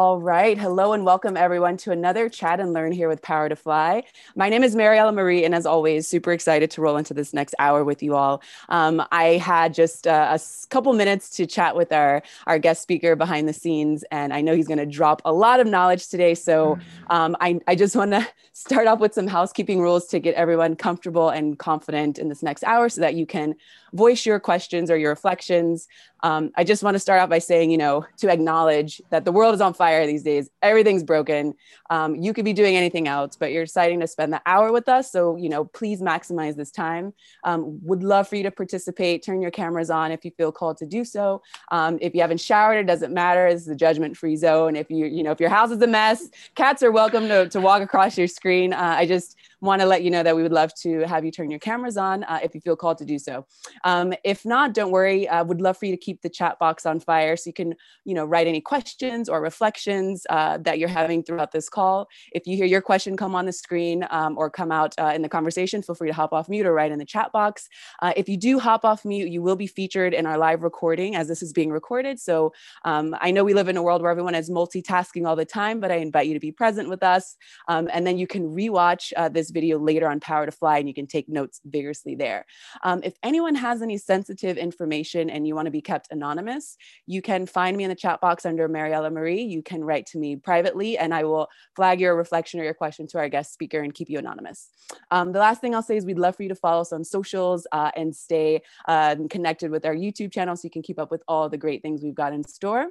All right. Hello and welcome everyone to another chat and learn here with Power to Fly. My name is Mariella Marie, and as always, super excited to roll into this next hour with you all. Um, I had just uh, a couple minutes to chat with our, our guest speaker behind the scenes, and I know he's going to drop a lot of knowledge today. So mm-hmm. um, I, I just want to start off with some housekeeping rules to get everyone comfortable and confident in this next hour so that you can voice your questions or your reflections. Um, I just want to start off by saying, you know, to acknowledge that the world is on fire these days. Everything's broken. Um, you could be doing anything else, but you're deciding to spend the hour with us. So, you know, please maximize this time. Um, would love for you to participate. Turn your cameras on if you feel called to do so. Um, if you haven't showered, it doesn't matter. It's a judgment-free zone. If you, you know, if your house is a mess, cats are welcome to, to walk across your screen. Uh, I just want to let you know that we would love to have you turn your cameras on uh, if you feel called to do so. Um, if not, don't worry. Uh, would love for you to keep the chat box on fire so you can, you know, write any questions or reflections uh, that you're having throughout this call. If you hear your question come on the screen um, or come out uh, in the conversation, feel free to hop off mute or write in the chat box. Uh, if you do hop off mute, you will be featured in our live recording as this is being recorded. So um, I know we live in a world where everyone is multitasking all the time, but I invite you to be present with us. Um, and then you can rewatch uh, this video later on Power to Fly and you can take notes vigorously there. Um, if anyone has any sensitive information and you want to be kept anonymous, you can find me in the chat box under Mariella Marie. You can write to me privately and I will flag your reflection or your question to our guest speaker and keep you anonymous. Um, the last thing I'll say is we'd love for you to follow us on socials uh, and stay uh, connected with our YouTube channel so you can keep up with all the great things we've got in store.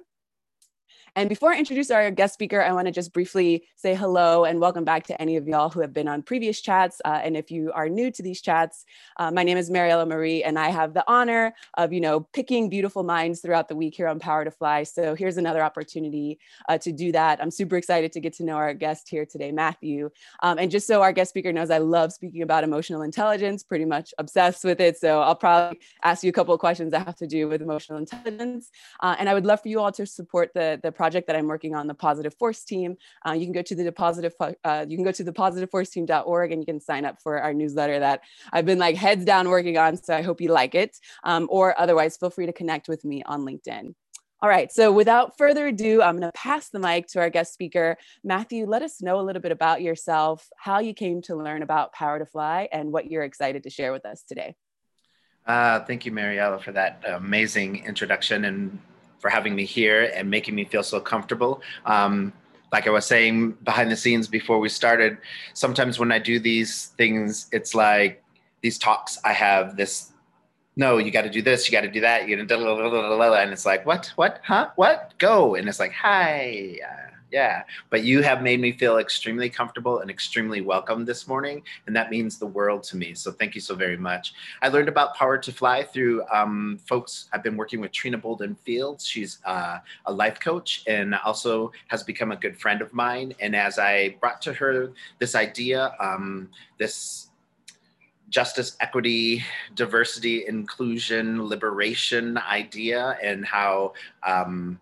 And before I introduce our guest speaker, I want to just briefly say hello and welcome back to any of y'all who have been on previous chats. Uh, and if you are new to these chats, uh, my name is Mariella Marie, and I have the honor of, you know, picking beautiful minds throughout the week here on Power to Fly. So here's another opportunity uh, to do that. I'm super excited to get to know our guest here today, Matthew. Um, and just so our guest speaker knows, I love speaking about emotional intelligence, pretty much obsessed with it. So I'll probably ask you a couple of questions that have to do with emotional intelligence. Uh, and I would love for you all to support the, the project that I'm working on, the Positive Force Team. Uh, you can go to the positive, uh, you can go to the positiveforceteam.org and you can sign up for our newsletter that I've been like heads down working on. So I hope you like it. Um, or otherwise, feel free to connect with me on LinkedIn. All right, so without further ado, I'm going to pass the mic to our guest speaker. Matthew, let us know a little bit about yourself, how you came to learn about Power to Fly, and what you're excited to share with us today. Uh, thank you, Mariella, for that amazing introduction. And for having me here and making me feel so comfortable. Um, like I was saying behind the scenes before we started, sometimes when I do these things, it's like these talks, I have this, no, you got to do this, you got to do that, you and it's like, what, what, huh, what, go. And it's like, hi, uh, yeah. But you have made me feel extremely comfortable and extremely welcome this morning. And that means the world to me. So thank you so very much. I learned about Power to Fly through um, folks. I've been working with Trina Bolden Fields. She's uh, a life coach and also has become a good friend of mine. And as I brought to her this idea, um, this justice, equity, diversity, inclusion, liberation idea, and how um,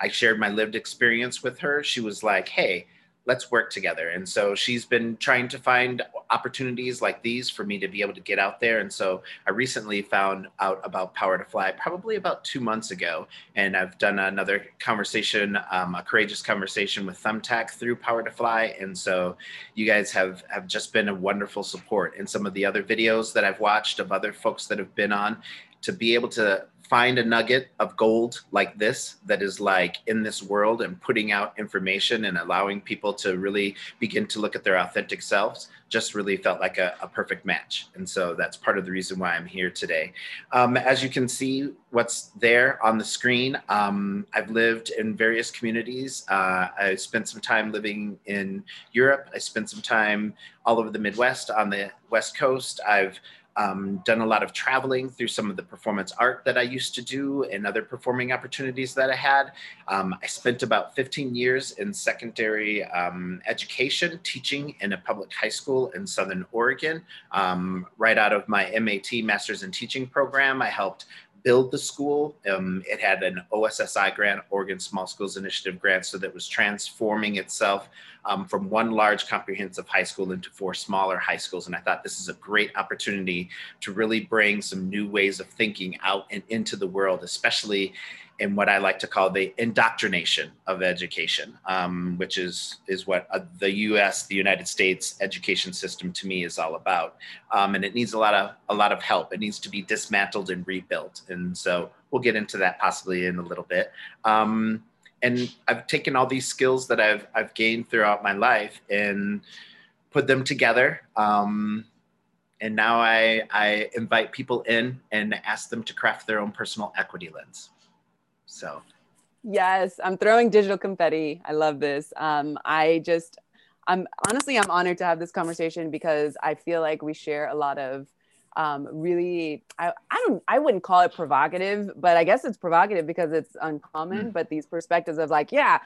I shared my lived experience with her. She was like, hey, let's work together. And so she's been trying to find opportunities like these for me to be able to get out there. And so I recently found out about Power to Fly probably about two months ago. And I've done another conversation, um, a courageous conversation with Thumbtack through Power to Fly. And so you guys have, have just been a wonderful support. And some of the other videos that I've watched of other folks that have been on, to be able to find a nugget of gold like this that is like in this world and putting out information and allowing people to really begin to look at their authentic selves just really felt like a, a perfect match. And so that's part of the reason why I'm here today. Um, as you can see, what's there on the screen, um, I've lived in various communities. Uh, I spent some time living in Europe. I spent some time all over the Midwest on the West Coast. I've um, done a lot of traveling through some of the performance art that I used to do and other performing opportunities that I had. Um, I spent about 15 years in secondary um, education, teaching in a public high school in Southern Oregon. Um, right out of my MAT, Master's in Teaching program, I helped build the school. Um, it had an OSSI grant, Oregon Small Schools Initiative grant, so that was transforming itself um, from one large comprehensive high school into four smaller high schools. And I thought this is a great opportunity to really bring some new ways of thinking out and into the world, especially in what I like to call the indoctrination of education, um, which is is what uh, the U.S. the United States education system to me is all about, um, and it needs a lot of a lot of help. It needs to be dismantled and rebuilt, and so we'll get into that possibly in a little bit. Um, and I've taken all these skills that I've I've gained throughout my life and put them together. Um, and now I, I invite people in and ask them to craft their own personal equity lens. So, yes, I'm throwing digital confetti. I love this. Um, I just, I'm honestly, I'm honored to have this conversation because I feel like we share a lot of um, really, I, I don't, I wouldn't call it provocative, but I guess it's provocative because it's uncommon. Mm. But these perspectives of like, yeah,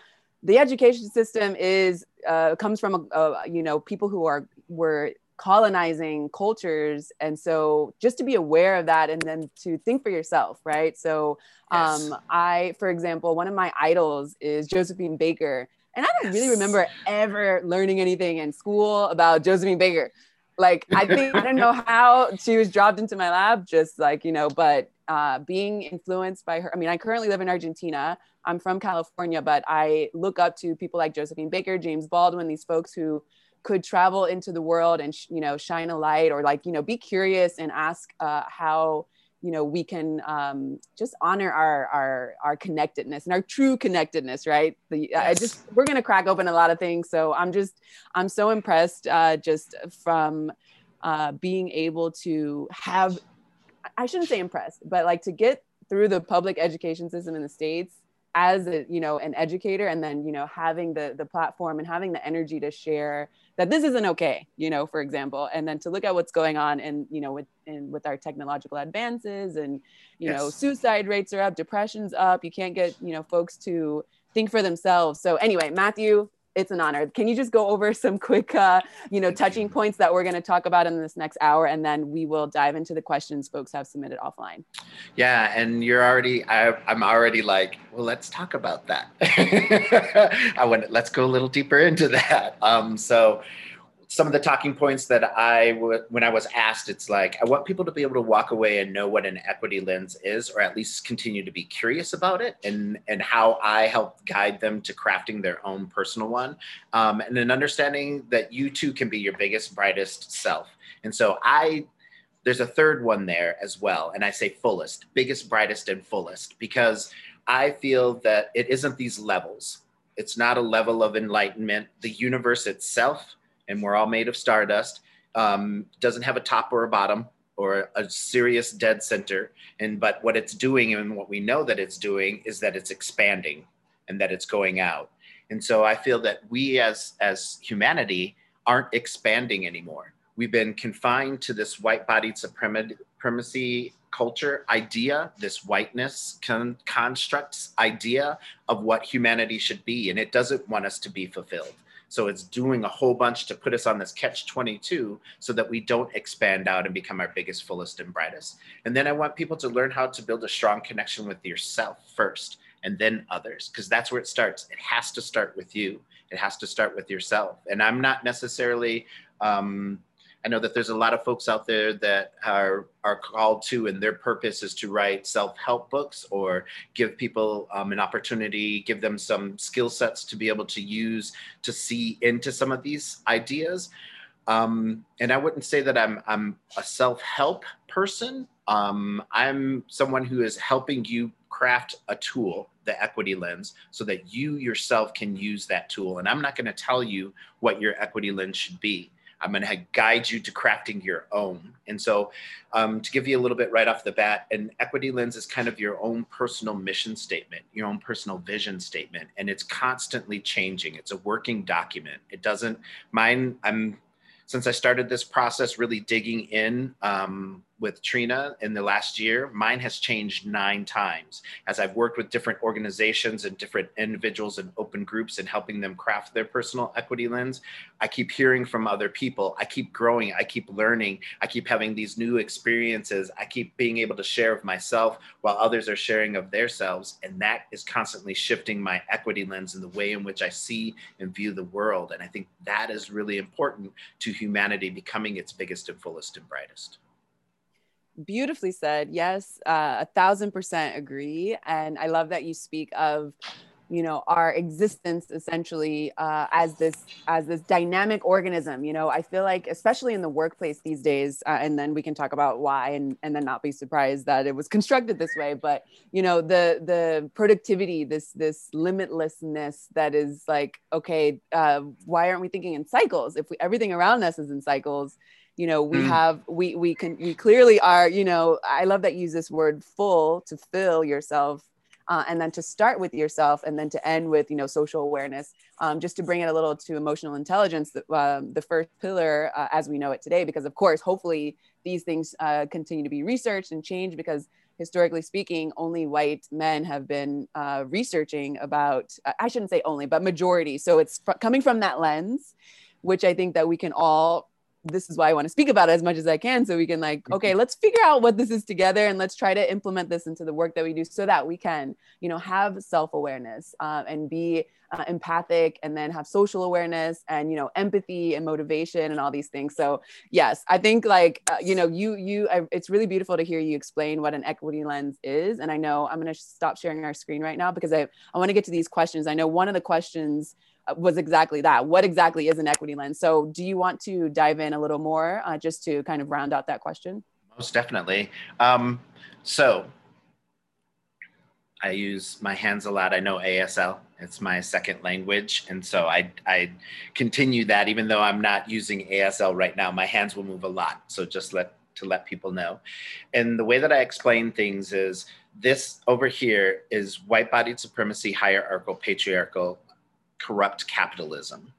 the education system is uh, comes from a, a, you know people who are were colonizing cultures. And so just to be aware of that and then to think for yourself right? So yes. um i for example one of my idols is josephine baker. And i don't yes. really remember ever learning anything in school about josephine baker. Like i think i don't know how she was dropped into my lab just like you know but uh, being influenced by her i mean i currently live in argentina. I'm from california but i look up to people like josephine baker james baldwin these folks who could travel into the world and you know shine a light or like you know be curious and ask uh, how you know we can um, just honor our our our connectedness and our true connectedness right the yes. i just we're gonna crack open a lot of things so i'm just i'm so impressed uh, just from uh, being able to have i shouldn't say impressed but like to get through the public education system in the states as a you know an educator and then you know having the the platform and having the energy to share that this isn't okay you know for example and then to look at what's going on and you know with in with our technological advances and you yes. know suicide rates are up depression's up you can't get you know folks to think for themselves so anyway matthew it's an honor. Can you just go over some quick, uh, you know, touching points that we're going to talk about in this next hour, and then we will dive into the questions folks have submitted offline. Yeah, and you're already, I, am already like, well, let's talk about that. I want, let's go a little deeper into that. Um, so some of the talking points that I would, when I was asked, it's like, I want people to be able to walk away and know what an equity lens is, or at least continue to be curious about it and, and how I help guide them to crafting their own personal one. Um, and an understanding that you too can be your biggest, brightest self. And so I, there's a third one there as well. And I say fullest, biggest, brightest, and fullest, because I feel that it isn't these levels. It's not a level of enlightenment. The universe itself and we're all made of stardust. Um, doesn't have a top or a bottom or a serious dead center. And but what it's doing and what we know that it's doing is that it's expanding and that it's going out. And so I feel that we as as humanity aren't expanding anymore. We've been confined to this white-bodied supremacy culture idea, this whiteness con- constructs idea of what humanity should be, and it doesn't want us to be fulfilled. So it's doing a whole bunch to put us on this catch 22 so that we don't expand out and become our biggest, fullest, and brightest. And then I want people to learn how to build a strong connection with yourself first and then others, because that's where it starts. It has to start with you, it has to start with yourself. And I'm not necessarily, um, I know that there's a lot of folks out there that are are called to, and their purpose is to write self-help books or give people um, an opportunity, give them some skill sets to be able to use to see into some of these ideas. Um, and I wouldn't say that I'm I'm a self-help person. Um, I'm someone who is helping you craft a tool, the equity lens, so that you yourself can use that tool. And I'm not going to tell you what your equity lens should be. I'm going to guide you to crafting your own. And so, um, to give you a little bit right off the bat, an equity lens is kind of your own personal mission statement, your own personal vision statement, and it's constantly changing. It's a working document. It doesn't, mine, I'm, since I started this process, really digging in um, with Trina in the last year, mine has changed nine times as I've worked with different organizations and different individuals and open groups and helping them craft their personal equity lens. I keep hearing from other people. I keep growing. I keep learning. I keep having these new experiences. I keep being able to share of myself while others are sharing of themselves. And that is constantly shifting my equity lens in the way in which I see and view the world. And I think that is really important to humanity becoming its biggest and fullest and brightest. Beautifully said. Yes, uh, a thousand percent agree. And I love that you speak of you know our existence essentially uh, as this as this dynamic organism you know i feel like especially in the workplace these days uh, and then we can talk about why and and then not be surprised that it was constructed this way but you know the the productivity this this limitlessness that is like okay uh, why aren't we thinking in cycles if we, everything around us is in cycles you know we mm. have we we can we clearly are you know i love that you use this word full to fill yourself uh, and then to start with yourself and then to end with you know social awareness um, just to bring it a little to emotional intelligence the, um, the first pillar uh, as we know it today because of course hopefully these things uh, continue to be researched and changed because historically speaking only white men have been uh, researching about i shouldn't say only but majority so it's fr- coming from that lens which i think that we can all this is why I want to speak about it as much as I can so we can like okay mm-hmm. let's figure out what this is together and let's try to implement this into the work that we do so that we can you know have self-awareness uh, and be uh, empathic and then have social awareness and you know empathy and motivation and all these things so yes I think like uh, you know you you I, it's really beautiful to hear you explain what an equity lens is and I know I'm going to stop sharing our screen right now because I I want to get to these questions I know one of the questions was exactly that. What exactly is an equity lens? So, do you want to dive in a little more uh, just to kind of round out that question? Most definitely. Um, so, I use my hands a lot. I know ASL. It's my second language. And so I, I continue that even though I'm not using ASL right now. My hands will move a lot. So just let to let people know. And the way that I explain things is this over here is white bodied supremacy, hierarchical, patriarchal corrupt capitalism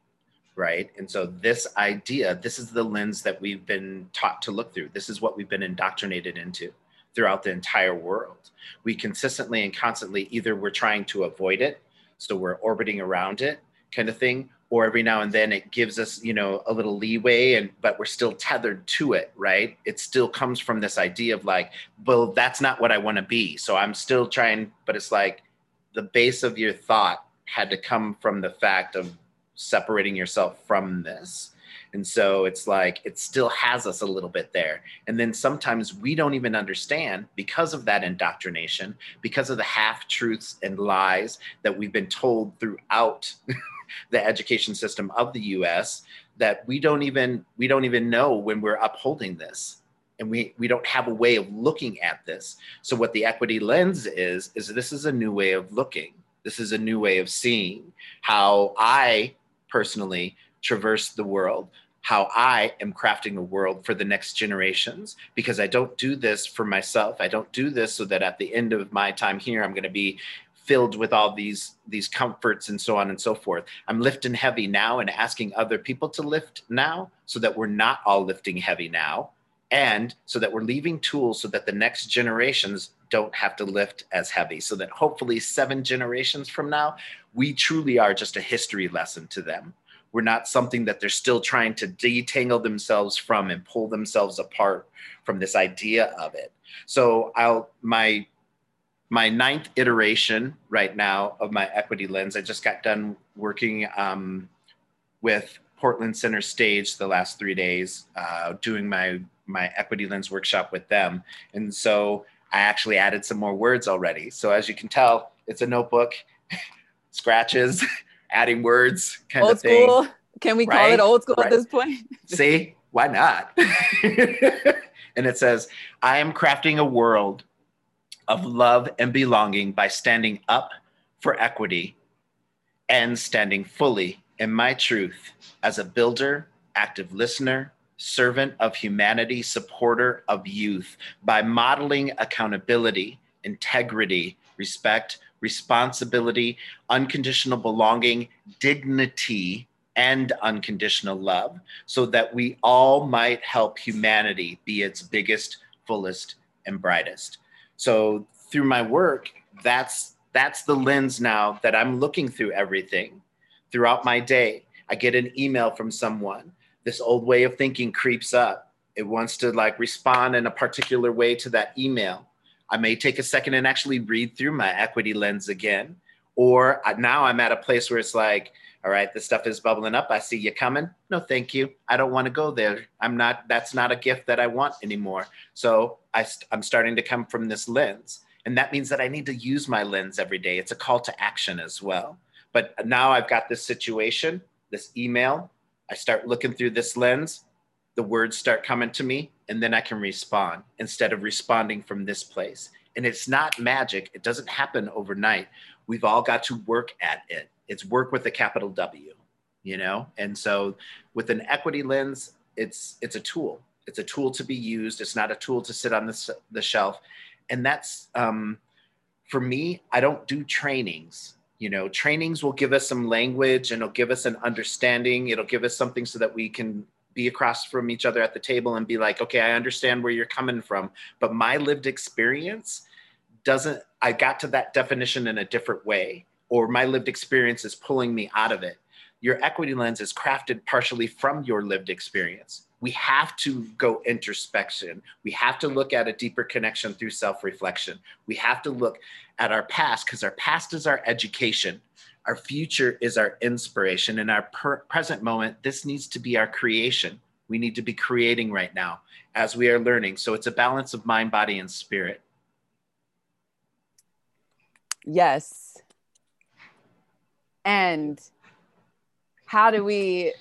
right? And so this idea this is the lens that we've been taught to look through. This is what we've been indoctrinated into throughout the entire world. We consistently and constantly either we're trying to avoid it so we're orbiting around it kind of thing or every now and then it gives us you know a little leeway and but we're still tethered to it right? It still comes from this idea of like well that's not what i want to be. So i'm still trying but it's like the base of your thought had to come from the fact of separating yourself from this. And so it's like it still has us a little bit there. And then sometimes we don't even understand because of that indoctrination, because of the half truths and lies that we've been told throughout the education system of the US that we don't even we don't even know when we're upholding this and we we don't have a way of looking at this so what the equity lens is is this is a new way of looking this is a new way of seeing how I personally traverse the world, how I am crafting a world for the next generations, because I don't do this for myself. I don't do this so that at the end of my time here, I'm going to be filled with all these these comforts and so on and so forth. I'm lifting heavy now and asking other people to lift now so that we're not all lifting heavy now and so that we're leaving tools so that the next generations don't have to lift as heavy. So that hopefully seven generations from now we truly are just a history lesson to them. We're not something that they're still trying to detangle themselves from and pull themselves apart from this idea of it. So i'll my my ninth iteration right now of my equity lens i just got done working um, with portland center stage the last three days uh, doing my my equity lens workshop with them. And so I actually added some more words already. So as you can tell, it's a notebook, scratches, adding words kind old of thing. School. Can we right? call it old school right. at this point? See, why not? and it says, I am crafting a world of love and belonging by standing up for equity and standing fully in my truth as a builder, active listener, servant of humanity, supporter of youth by modeling accountability, integrity, respect, responsibility, unconditional belonging, dignity, and unconditional love, so that we all might help humanity be its biggest, fullest, and brightest. So through my work, that's that's the lens now that I'm looking through everything. Throughout my day, I get an email from someone this old way of thinking creeps up. It wants to like respond in a particular way to that email. I may take a second and actually read through my equity lens again. Or now I'm at a place where it's like, all right, this stuff is bubbling up. I see you coming. No, thank you. I don't want to go there. I'm not, that's not a gift that I want anymore. So I st- I'm starting to come from this lens. And that means that I need to use my lens every day. It's a call to action as well. But now I've got this situation, this email. I start looking through this lens, the words start coming to me, and then I can respond instead of responding from this place. And it's not magic, it doesn't happen overnight. We've all got to work at it. It's work with a capital W, you know? And so with an equity lens, it's it's a tool. It's a tool to be used. It's not a tool to sit on the, the shelf. And that's um, for me, I don't do trainings. You know, trainings will give us some language and it'll give us an understanding. It'll give us something so that we can be across from each other at the table and be like, okay, I understand where you're coming from. But my lived experience doesn't, I got to that definition in a different way, or my lived experience is pulling me out of it. Your equity lens is crafted partially from your lived experience we have to go introspection. We have to look at a deeper connection through self reflection. We have to look at our past because our past is our education. Our future is our inspiration. In our per- present moment, this needs to be our creation. We need to be creating right now as we are learning. So it's a balance of mind, body, and spirit. Yes. And how do we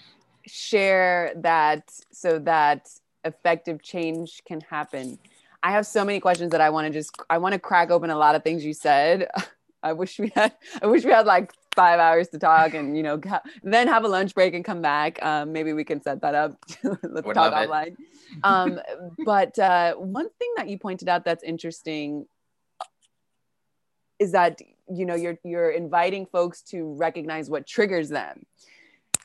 share that so that effective change can happen. I have so many questions that I want to just I want to crack open a lot of things you said. I wish we had I wish we had like five hours to talk and you know then have a lunch break and come back. Um, maybe we can set that up. Let's Would talk offline. um, but uh, one thing that you pointed out that's interesting is that you know you're you're inviting folks to recognize what triggers them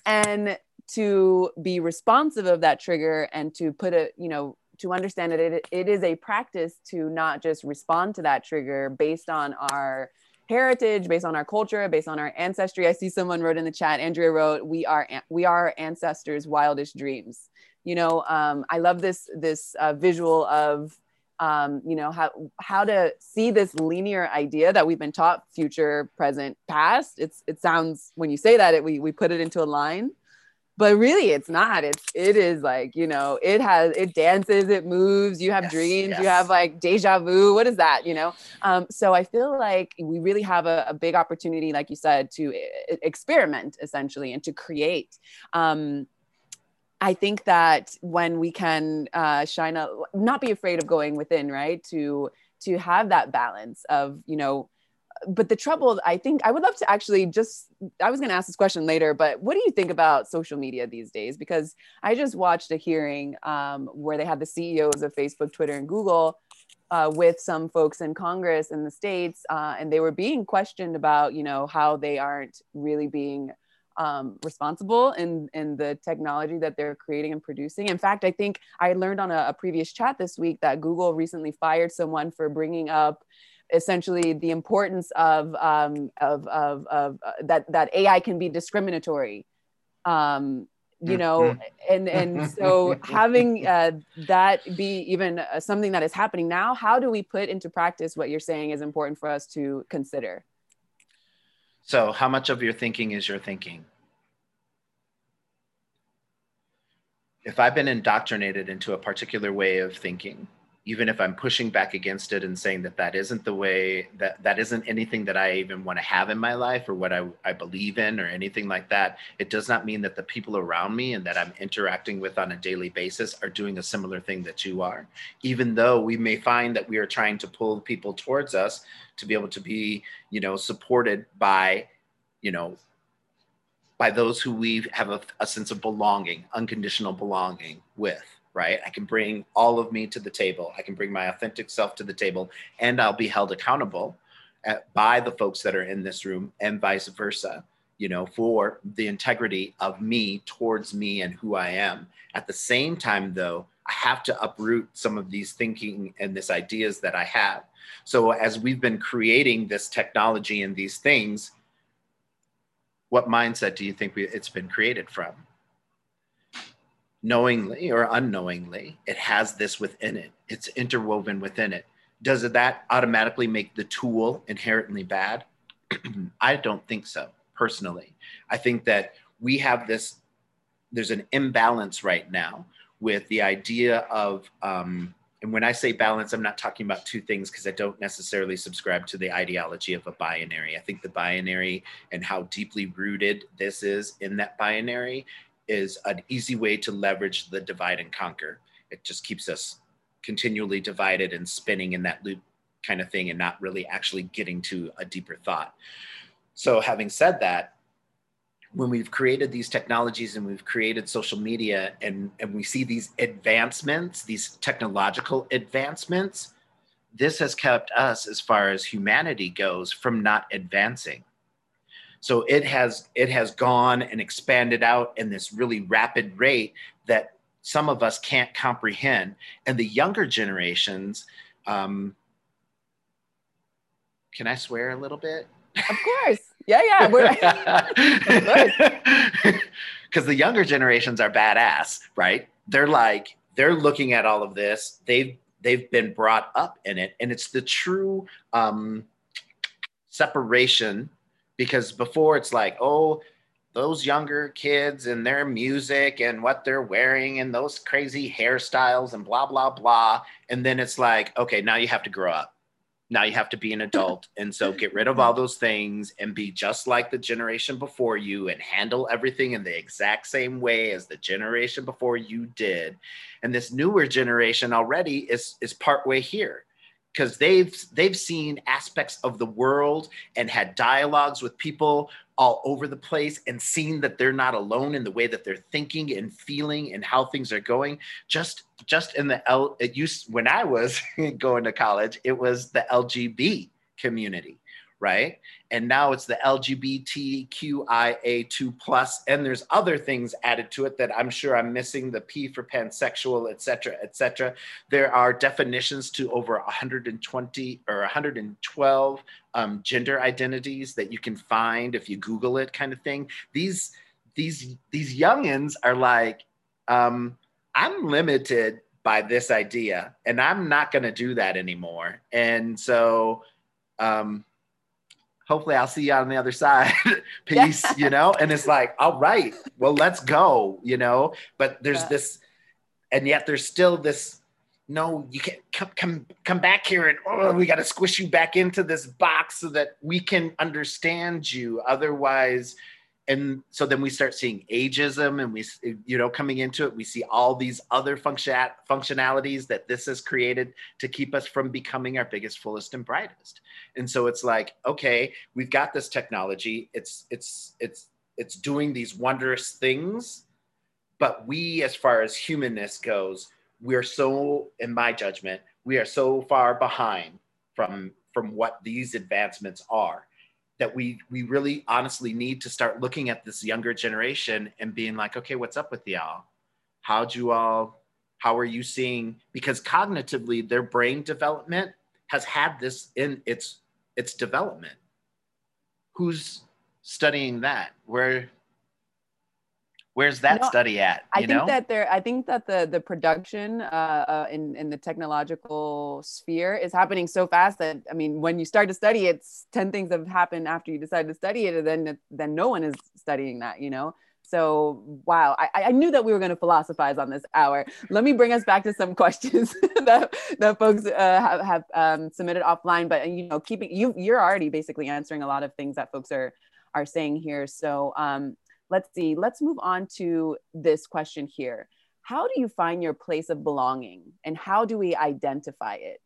and to be responsive of that trigger and to put it, you know, to understand that it, it is a practice to not just respond to that trigger based on our heritage based on our culture based on our ancestry. I see someone wrote in the chat andrea wrote we are we are ancestors wildest dreams. You know um, i love this this uh, visual of um, you know how how to see this linear idea that we've been taught future present past. It's it sounds when you say that it, we, we put it into a line but really it's not it's it is like you know it has it dances it moves you have yes, dreams yes. you have like deja vu what is that you know um, so i feel like we really have a, a big opportunity like you said to experiment essentially and to create um, I think that when we can uh, shine a, not be afraid of going within, right? To to have that balance of you know but the trouble i think i would love to actually just i was going to ask this question later but what do you think about social media these days because i just watched a hearing um, where they had the ceos of facebook twitter and google uh, with some folks in congress in the states uh, and they were being questioned about you know how they aren't really being um, responsible in in the technology that they're creating and producing. In fact, I think I learned on a, a previous chat this week that Google recently fired someone for bringing up essentially the importance of um, of, of, of uh, that that AI can be discriminatory. Um, you know, mm-hmm. and and so having uh, that be even uh, something that is happening now, how do we put into practice what you're saying is important for us to consider? So, how much of your thinking is your thinking? If I've been indoctrinated into a particular way of thinking, even if I'm pushing back against it and saying that that isn't the way that that isn't anything that I even want to have in my life or what I, I believe in or anything like that, it does not mean that the people around me and that I'm interacting with on a daily basis are doing a similar thing that you are. Even though we may find that we are trying to pull people towards us to be able to be, you know, supported by, you know, by those who we have a, a sense of belonging, unconditional belonging with right? I can bring all of me to the table. I can bring my authentic self to the table, and I'll be held accountable at, by the folks that are in this room, and vice versa. You know, for the integrity of me towards me and who I am. At the same time, though, I have to uproot some of these thinking and this ideas that I have. So as we've been creating this technology and these things, what mindset do you think we, it's been created from? Knowingly or unknowingly, it has this within it. It's interwoven within it. Does that automatically make the tool inherently bad? I don't think so, personally. I think that we have this, there's an imbalance right now with the idea of um, and when I say balance, I'm not talking about two things because I don't necessarily subscribe to the ideology of a binary. I think the binary and how deeply rooted this is in that binary is an easy way to leverage the divide and conquer. It just keeps us continually divided and spinning in that loop kind of thing and not really actually getting to a deeper thought. So, having said that, when we've created these technologies and we've created social media and, and we see these advancements, these technological advancements, this has kept us, as far as humanity goes, from not advancing. So it has it has gone and expanded out in this really rapid rate that some of us can't comprehend, and the younger generations. Um, can I swear a little bit? Of course. Yeah, yeah. Because the younger generations are badass, right? They're like, they're looking at all of this. They've they've been brought up in it, and it's the true um, separation. Because before it's like, oh, those younger kids and their music and what they're wearing and those crazy hairstyles and blah blah blah, and then it's like, okay, now you have to grow up. Now you have to be an adult. And so get rid of all those things and be just like the generation before you and handle everything in the exact same way as the generation before you did. And this newer generation already is is partway here because they've they've seen aspects of the world and had dialogues with people all over the place and seen that they're not alone in the way that they're thinking and feeling and how things are going. Just just in the l it used when i was going to college it was the lgb community right? And now it's the LGBTQIA2 plus, and there's other things added to it that I'm sure I'm missing, the P for pansexual, et cetera, et cetera. There are definitions to over 120 or 112 um, gender identities that you can find if you Google it, kind of thing. These these these youngins are like, um, I'm limited by this idea, and I'm not going to do that anymore. And so, um, hopefully I'll see you on the other side. Peace, yeah. you know? And it's like, all right, well, let's go, you know? But there's yeah. this, and yet there's still this, no, you can't come, come, come back here and oh, we got to squish you back into this box so that we can understand you. Otherwise, and so then we start seeing ageism and we you know coming into it we see all these other function functionalities that this has created to keep us from becoming our biggest fullest and brightest. And so it's like okay we've got this technology. It's it's it's it's doing these wondrous things. But we as far as humanness goes we're so in my judgment we are so far behind from from what these advancements are that we we really honestly need to start looking at this younger generation and being like, okay, what's up with y'all? How'd you all? How are you seeing? Because cognitively, their brain development has had this in its its development. Who's studying that? Where Where's that study at? I think know? that there. I think that the the production uh, uh, in in the technological sphere is happening so fast that I mean, when you start to study, it's ten things have happened after you decide to study it, and then then no one is studying that. You know. So wow, I, I knew that we were going to philosophize on this hour. Let me bring us back to some questions that, that folks uh, have, have um, submitted offline. But you know, keeping you you're already basically answering a lot of things that folks are are saying here. So um, let's see, let's move on to this question here. How do you find your place of belonging and how do we identify it?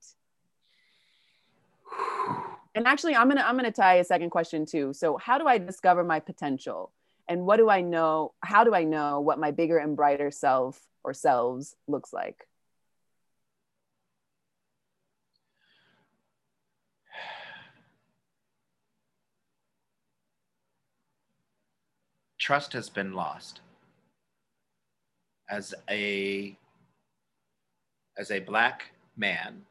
And actually, I'm gonna I'm gonna tie a second question too. So, how do I discover my potential? And what do I know? How do I know what my bigger and brighter self or selves looks like? Trust has been lost as a as a black man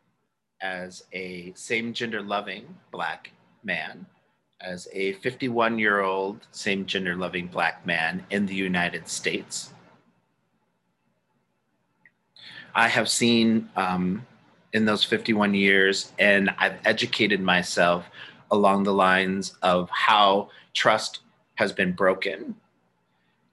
as a same gender loving black man as a 51 year old same gender loving black man in the united states. I have seen um, in those 51 years and i've educated myself along the lines of how trust has been broken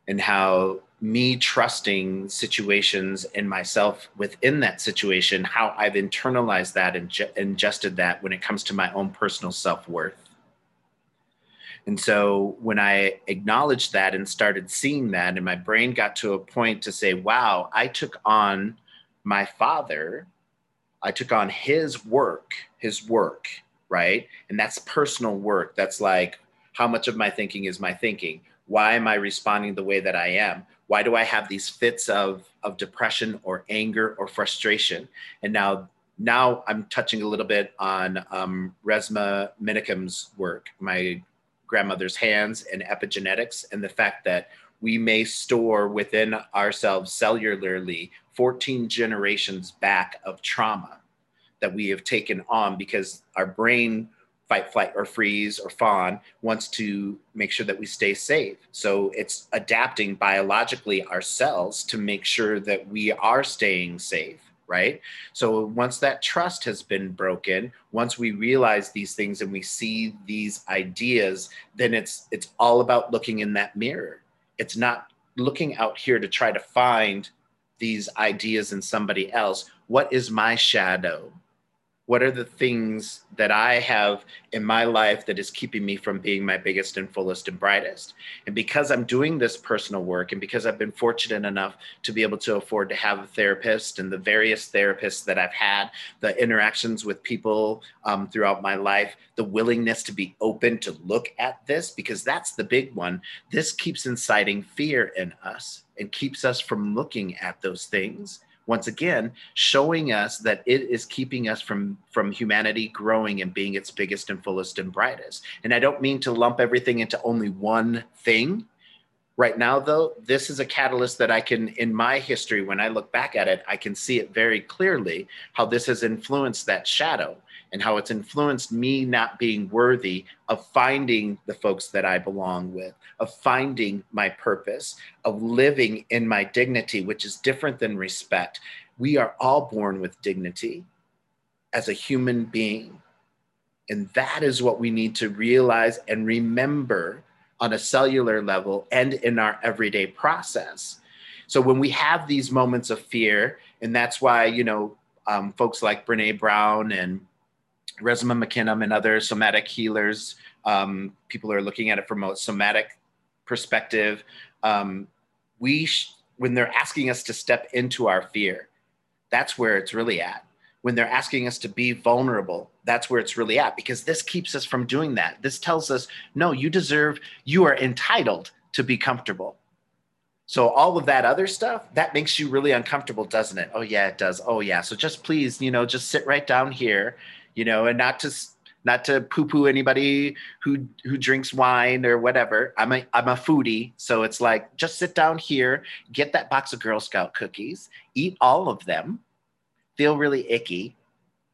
and how me trusting situations and myself within that situation, how I've internalized that and ingested that when it comes to my own personal self worth. And so when I acknowledged that and started seeing that, and my brain got to a point to say, wow, I took on my father, I took on his work, his work, right? And that's personal work. That's like, how much of my thinking is my thinking? Why am I responding the way that I am? Why do I have these fits of, of depression or anger or frustration? And now now I'm touching a little bit on um, Resmaa Menakem's work, my grandmother's hands and epigenetics, and the fact that we may store within ourselves cellularly 14 generations back of trauma that we have taken on because our brain fight, flight, or freeze or fawn wants to make sure that we stay safe. So it's adapting biologically ourselves to make sure that we are staying safe. Right. So once that trust has been broken, once we realize these things and we see these ideas, then it's it's all about looking in that mirror. It's not looking out here to try to find these ideas in somebody else. What is my shadow? What are the things that I have in my life that is keeping me from being my biggest and fullest and brightest? And because I'm doing this personal work, and because I've been fortunate enough to be able to afford to have a therapist and the various therapists that I've had, the interactions with people um, throughout my life, the willingness to be open to look at this, because that's the big one. This keeps inciting fear in us and keeps us from looking at those things once again showing us that it is keeping us from from humanity growing and being its biggest and fullest and brightest. And i don't mean to lump everything into only one thing. Right now though this is a catalyst that i can in my history when i look back at it i can see it very clearly how this has influenced that shadow and how it's influenced me not being worthy of finding the folks that I belong with, of finding my purpose, of living in my dignity, which is different than respect. We are all born with dignity as a human being. And that is what we need to realize and remember on a cellular level and in our everyday process. So when we have these moments of fear, and that's why, you know, um, folks like Brene Brown and Resmaa Menakem and other somatic healers, um, people are looking at it from a somatic perspective. Um, we, sh- when they're asking us to step into our fear, that's where it's really at. When they're asking us to be vulnerable, that's where it's really at because this keeps us from doing that. This tells us, no, you deserve, you are entitled to be comfortable. So all of that other stuff, that makes you really uncomfortable, doesn't it? Oh yeah, it does. Oh yeah. So just please, you know, just sit right down here you know, and not to not to poo-poo anybody who who drinks wine or whatever. I'm a I'm a foodie, so it's like just sit down here, get that box of Girl Scout cookies, eat all of them, feel really icky,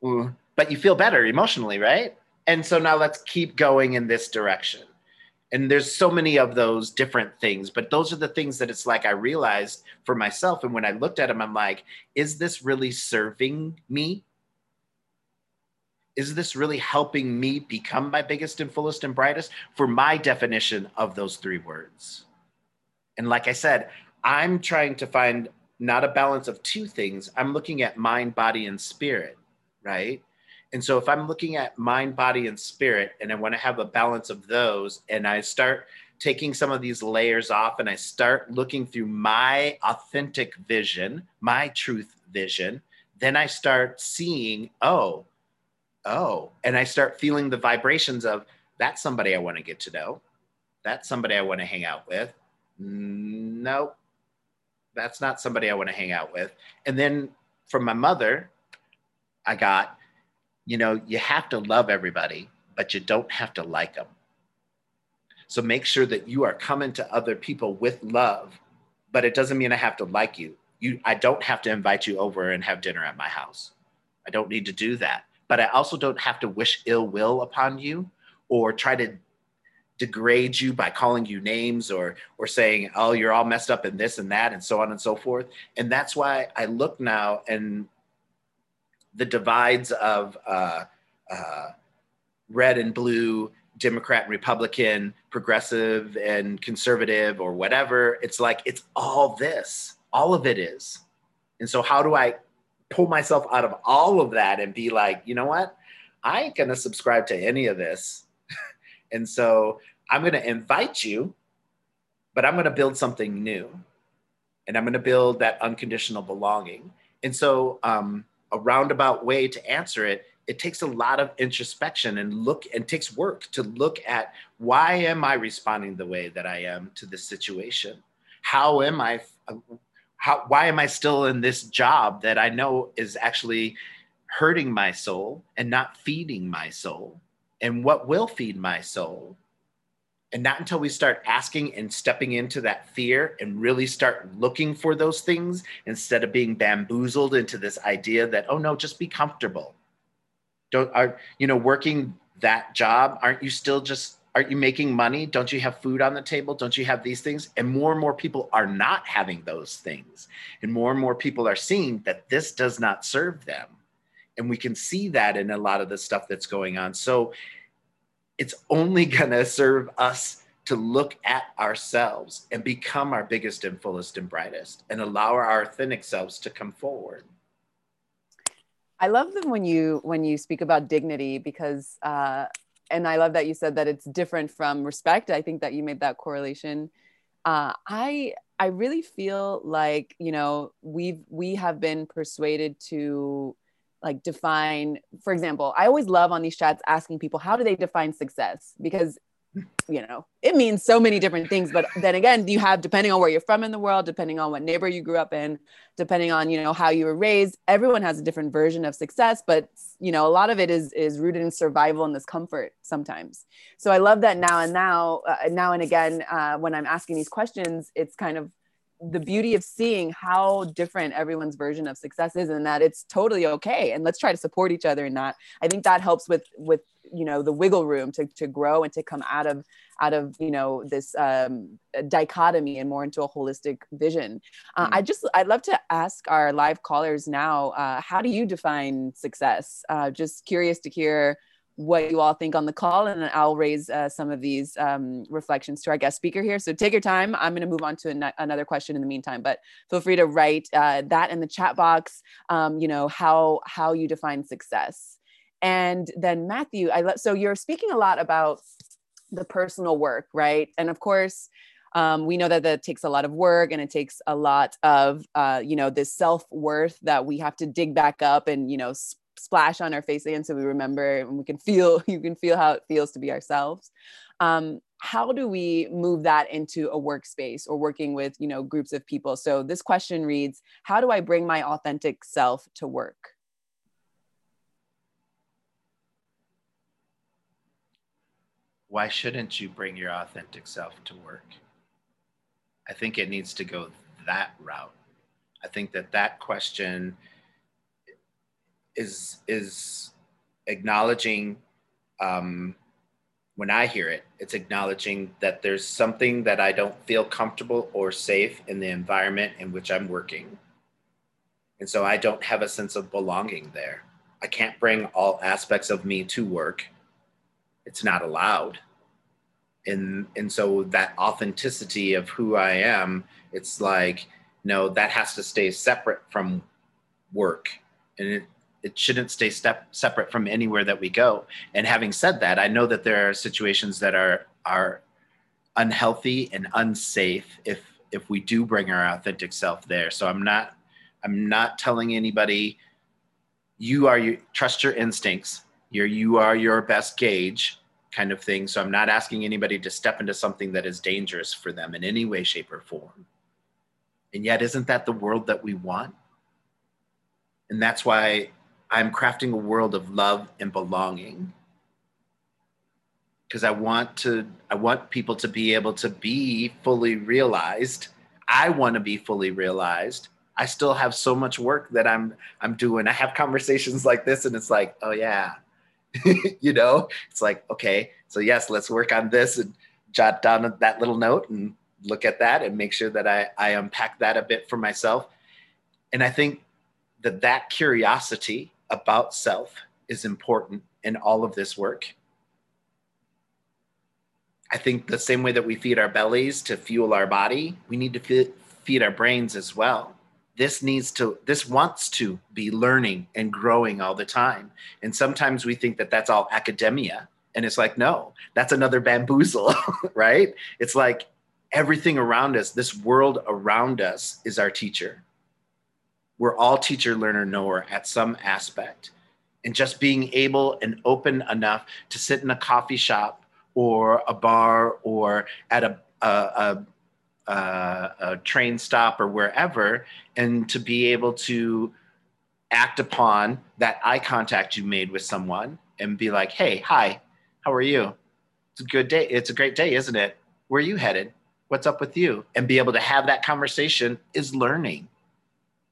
mm. but you feel better emotionally, right? And so now let's keep going in this direction. And there's so many of those different things, but those are the things that it's like I realized for myself. And when I looked at them, I'm like, is this really serving me? Is this really helping me become my biggest and fullest and brightest? For my definition of those three words. And like i said i'm trying to find not a balance of two things. I'm looking at mind body and spirit right? And so if i'm looking at mind body and spirit and i want to have a balance of those and i start taking some of these layers off and i start looking through my authentic vision my truth vision then i start seeing oh oh, and I start feeling the vibrations of that's somebody I want to get to know. That's somebody I want to hang out with. Nope, that's not somebody I want to hang out with. And then from my mother, I got, you know, you have to love everybody, but you don't have to like them. So make sure that you are coming to other people with love, but it doesn't mean I have to like you. You, I don't have to invite you over and have dinner at my house. I don't need to do that but I also don't have to wish ill will upon you or try to degrade you by calling you names or or saying oh you're all messed up in this and that and so on and so forth and that's why i look now and the divides of uh, uh, red and blue democrat and republican progressive and conservative or whatever. It's like, it's all this, all of it is. And so, how do I pull myself out of all of that and be like, you know what? I ain't going to subscribe to any of this. and so, I'm going to invite you, but I'm going to build something new. And I'm going to build that unconditional belonging. And so, um, a roundabout way to answer it it takes a lot of introspection and look and takes work to look at why am i responding the way that i am to this situation how am i how why am i still in this job that i know is actually hurting my soul and not feeding my soul? And what will feed my soul? And not until we start asking and stepping into that fear and really start looking for those things instead of being bamboozled into this idea that oh no just be comfortable. Don't are you know working that job aren't you still just aren't you making money? Don't you have food on the table? Don't you have these things? And more and more people are not having those things. And more and more people are seeing that this does not serve them. And we can see that in a lot of the stuff that's going on. So it's only going to serve us to look at ourselves and become our biggest and fullest and brightest and allow our authentic selves to come forward. I love them when you when you speak about dignity because uh, and I love that you said that it's different from respect. I think that you made that correlation. Uh, I I really feel like you know we've we have been persuaded to like define for example i always love on these chats asking people how do they define success because you know it means so many different things but then again you have depending on where you're from in the world depending on what neighbor you grew up in depending on you know how you were raised everyone has a different version of success but you know a lot of it is is rooted in survival and discomfort sometimes. So i love that now and now uh, now and again uh, when i'm asking these questions it's kind of the beauty of seeing how different everyone's version of success is and that it's totally okay. And let's try to support each other in that. I think that helps with with you know the wiggle room to, to grow and to come out of out of you know this um, dichotomy and more into a holistic vision. Uh, mm. i just i'd love to ask our live callers now uh, how do you define success? Uh, just curious to hear what you all think on the call and i'll raise uh, some of these um, reflections to our guest speaker here. So take your time. I'm going to move on to an- another question in the meantime but feel free to write uh, that in the chat box um, you know how how you define success. And then Matthew, I love so you're speaking a lot about the personal work, right? And of course, um, we know that that takes a lot of work and it takes a lot of uh, you know this self-worth that we have to dig back up and you know splash on our face again so we remember and we can feel you can feel how it feels to be ourselves um, how do we move that into a workspace or working with you know groups of people so this question reads how do i bring my authentic self to work why shouldn't you bring your authentic self to work? I think it needs to go that route. I think that that question is is acknowledging um, when I hear it, it's acknowledging that there's something that I don't feel comfortable or safe in the environment in which I'm working. And so I don't have a sense of belonging there. I can't bring all aspects of me to work. It's not allowed and and so that authenticity of who i am it's like no that has to stay separate from work and it, it shouldn't stay step separate from anywhere that we go and having said that i know that there are situations that are are unhealthy and unsafe if if we do bring our authentic self there so i'm not i'm not telling anybody you are you trust your instincts you're you are your best gauge kind of thing. So I'm not asking anybody to step into something that is dangerous for them in any way, shape, or form. And yet, isn't that the world that we want? And that's why I'm crafting a world of love and belonging. Because I want to, I want people to be able to be fully realized. I want to be fully realized. I still have so much work that I'm I'm doing. I have conversations like this, and it's like, oh yeah, you know, it's like, okay, so yes, let's work on this and jot down that little note and look at that and make sure that I, I unpack that a bit for myself. And I think that that curiosity about self is important in all of this work. I think the same way that we feed our bellies to fuel our body, we need to feed, our brains as well. This needs to, this wants to be learning and growing all the time. And sometimes we think that that's all academia. And it's like, no, that's another bamboozle, right? It's like everything around us, this world around us is our teacher. We're all teacher, learner, knower at some aspect. And just being able and open enough to sit in a coffee shop or a bar or at a, a, a, a, train stop or wherever, and to be able to act upon that eye contact you made with someone and be like, hey, hi, how are you? It's a good day. It's a great day, isn't it? Where are you headed? What's up with you? And be able to have that conversation is learning.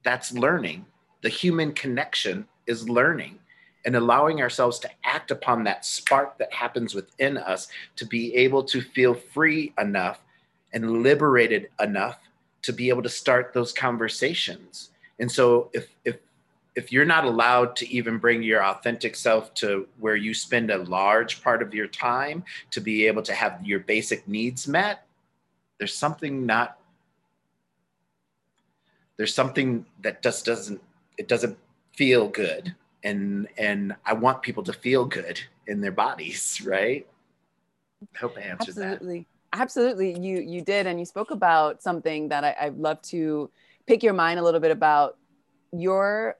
That's learning. The human connection is learning and allowing ourselves to act upon that spark that happens within us to be able to feel free enough and liberated enough to be able to start those conversations. And so if if if you're not allowed to even bring your authentic self to where you spend a large part of your time to be able to have your basic needs met, there's something not there's something that just doesn't it doesn't feel good and and I want people to feel good in their bodies, right? I hope I answered Absolutely. that. Absolutely, you you did, and you spoke about something that I, I'd love to pick your mind a little bit about your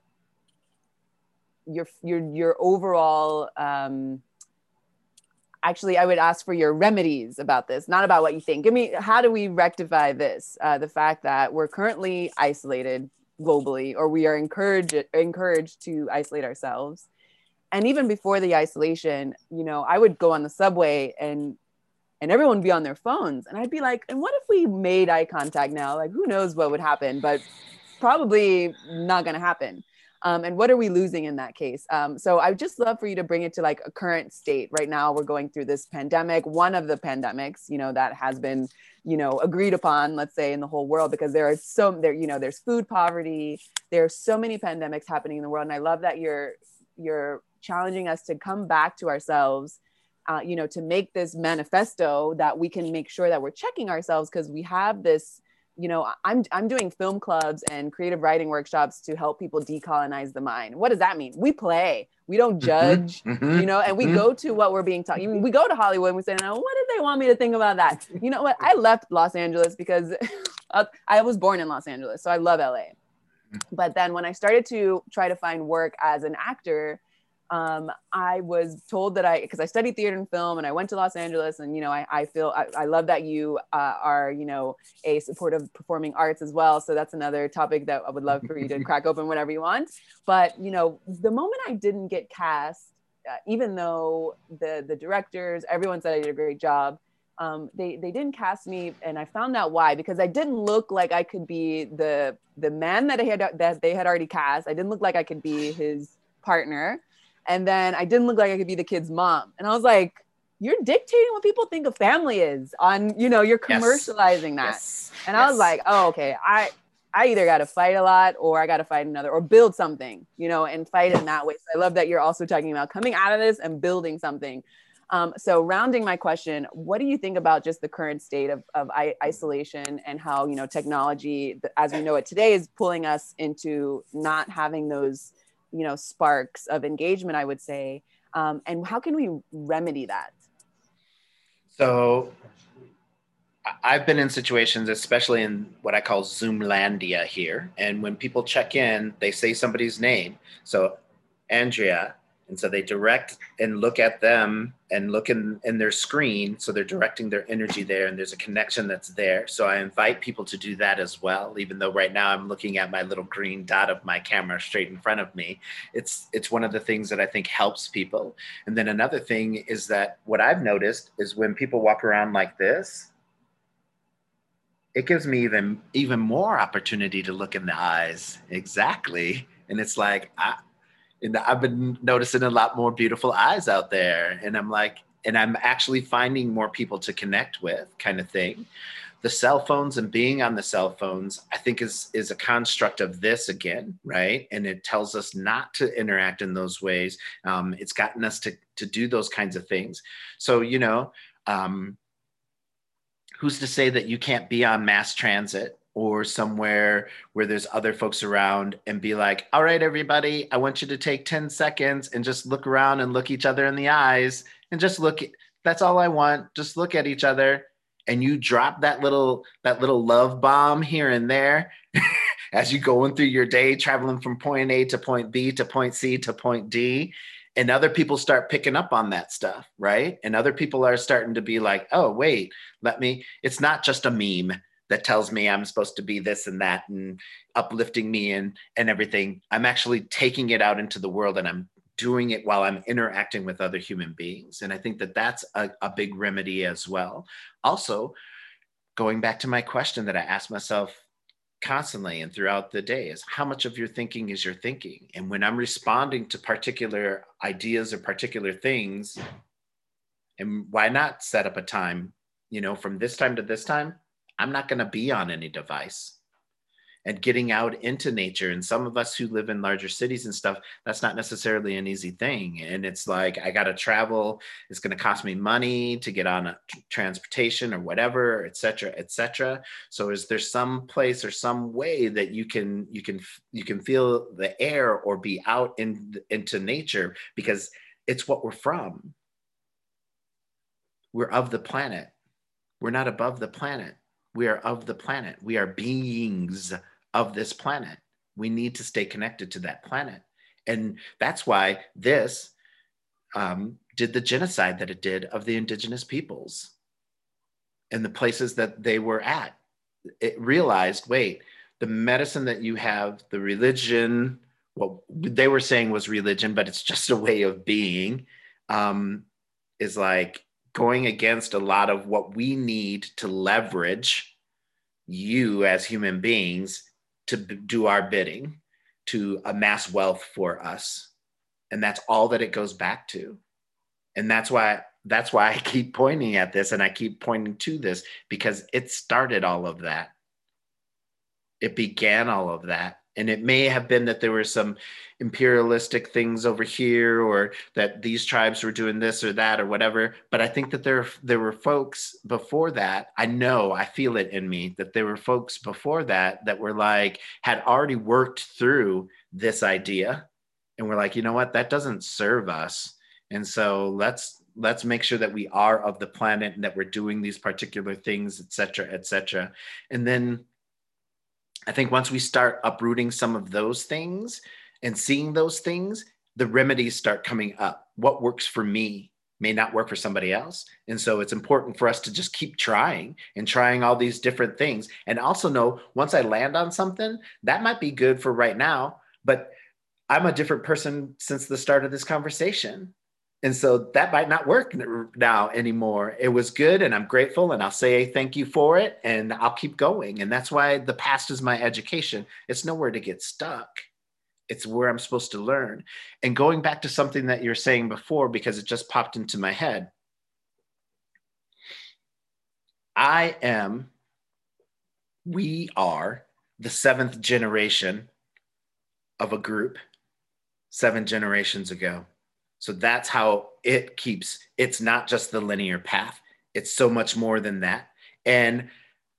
your your your overall. Um, actually, I would ask for your remedies about this, not about what you think. i mean how do we rectify this? Uh, the fact that we're currently isolated globally or we are encouraged encouraged to isolate ourselves and even before the isolation you know i would go on the subway and and everyone would be on their phones and i'd be like and what if we made eye contact now like who knows what would happen but probably not going to happen um, and what are we losing in that case? Um, so i would just love for you to bring it to like a current state. Right now we're going through this pandemic one of the pandemics you know that has been you know agreed upon let's say in the whole world because there are so there you know there's food poverty. There are so many pandemics happening in the world and i love that you're you're challenging us to come back to ourselves uh, you know to make this manifesto that we can make sure that we're checking ourselves because we have this you know i'm i'm doing film clubs and creative writing workshops to help people decolonize the mind. What does that mean? We play. We don't mm-hmm. judge mm-hmm, you know and we mm-hmm. go to what we're being taught. We go to hollywood and we say now what did they want me to think about that? You know what? I left los angeles because i was born in los angeles so i love la mm. but then when i started to try to find work as an actor um, I was told that I, because I studied theater and film and I went to Los Angeles and, you know, I, I feel, I, I love that you uh, are, you know, a support of performing arts as well. So that's another topic that I would love for you to crack open whenever you want. But, you know, the moment I didn't get cast, uh, even though the, the directors, everyone said I did a great job, um, they they didn't cast me, and I found out why because I didn't look like I could be the the man that I had that they had already cast. I didn't look like I could be his partner and then I didn't look like I could be the kid's mom. And I was like, you're dictating what people think a family is on, you know, you're commercializing yes. that. Yes. And yes. I was like, oh, okay. I I either got to fight a lot or I got to fight another or build something, you know, and fight in that way. So I love that you're also talking about coming out of this and building something. Um, so rounding my question, what do you think about just the current state of, of isolation and how, you know, technology, as we know it today is pulling us into not having those you know sparks of engagement i would say um, and how can we remedy that so I've been in situations, especially in what I call Zoomlandia here. And when people check in, they say somebody's name. So Andrea, and so they direct and look at them and look in, in their screen. So they're directing their energy there and there's a connection that's there. So I invite people to do that as well, even though right now I'm looking at my little green dot of my camera straight in front of me. It's it's one of the things that I think helps people. And then another thing is that what I've noticed is when people walk around like this, it gives me even even more opportunity to look in the eyes. Exactly. And it's like I and I've been noticing a lot more beautiful eyes out there. And I'm like, and I'm actually finding more people to connect with, kind of thing. The cell phones and being on the cell phones, I think is is a construct of this again, right? And it tells us not to interact in those ways. Um, it's gotten us to to do those kinds of things. So you know, um, who's to say that you can't be on mass transit or somewhere where there's other folks around and be like, all right, everybody, I want you to take 10 seconds and just look around and look each other in the eyes and just look. That's all I want. Just look at each other. And you drop that little that little love bomb here and there as you're going through your day, traveling from point A to point B to point C to point D. And other people start picking up on that stuff, right? And other people are starting to be like, oh, wait, let me, it's not just a meme that tells me I'm supposed to be this and that and uplifting me and and everything. I'm actually taking it out into the world and I'm doing it while I'm interacting with other human beings. And I think that that's a, a big remedy as well. Also, going back to my question that I ask myself constantly and throughout the day is how much of your thinking is your thinking? And when I'm responding to particular ideas or particular things, and why not set up a time, you know, from this time to this time, I'm not going to be on any device. And getting out into nature, and some of us who live in larger cities and stuff, that's not necessarily an easy thing. And it's like, I got to travel. It's going to cost me money to get on transportation or whatever, et cetera, et cetera. So is there some place or some way that you can, you can, you can feel the air or be out in, into nature because it's what we're from. We're of the planet. We're not above the planet we are of the planet. We are beings of this planet. We need to stay connected to that planet. And that's why this um, did the genocide that it did of the indigenous peoples and the places that they were at. It realized wait, the medicine that you have, the religion, what they were saying was religion, but it's just a way of being, um, is like going against a lot of what we need to leverage you as human beings to do our bidding to amass wealth for us. And that's all that it goes back to. And that's why that's why i keep pointing at this and i keep pointing to this because it started all of that. It began all of that and it may have been that there were some imperialistic things over here or that these tribes were doing this or that or whatever. But i think that there there were folks before that i know i feel it in me that there were folks before that that were like had already worked through this idea and we're like you know what? That doesn't serve us. And so let's let's make sure that we are of the planet and that we're doing these particular things et cetera et cetera. And then I think once we start uprooting some of those things and seeing those things, the remedies start coming up. What works for me may not work for somebody else. And so it's important for us to just keep trying and trying all these different things. And also know once I land on something, that might be good for right now, but I'm a different person since the start of this conversation. And so that might not work now anymore. It was good and I'm grateful and I'll say thank you for it and I'll keep going. And that's why the past is my education. It's nowhere to get stuck. It's where I'm supposed to learn. And going back to something that you're saying before, because it just popped into my head, I am, we are the seventh generation of a group seven generations ago so that's how it keeps, it's not just the linear path, it's so much more than that. And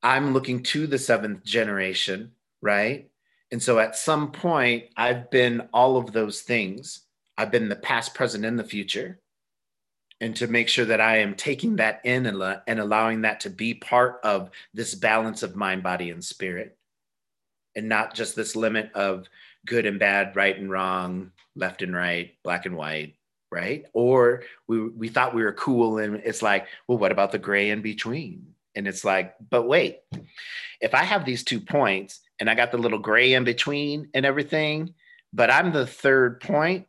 I'm looking to the seventh generation, right? And so at some point, I've been all of those things. I've been the past, present, and the future. And to make sure that I am taking that in and, and allowing that to be part of this balance of mind, body, and spirit, and not just this limit of good and bad, right and wrong, left and right, black and white, right? Or we we thought we were cool, and it's like, well, what about the gray in between? And it's like, but wait, if I have these two points and I got the little gray in between and everything, but I'm the third point,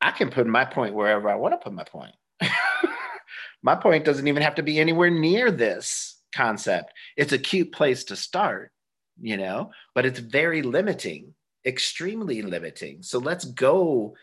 I can put my point wherever I want to put my point. my point doesn't even have to be anywhere near this concept. It's a cute place to start, you know, but it's very limiting, extremely limiting. So let's go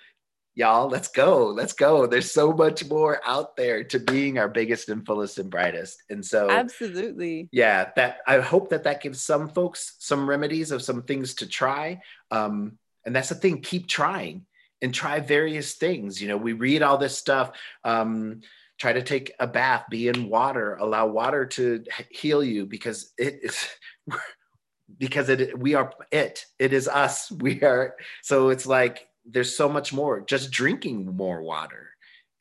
y'all let's go let's go. There's so much more out there to being our biggest and fullest and brightest. And so absolutely. yeah that i hope that that gives some folks some remedies of some things to try. Um, and that's the thing keep trying and try various things. You know we read all this stuff um, try to take a bath be in water allow water to heal you because it is because it we are it it is us we are so it's like there's so much more. Just drinking more water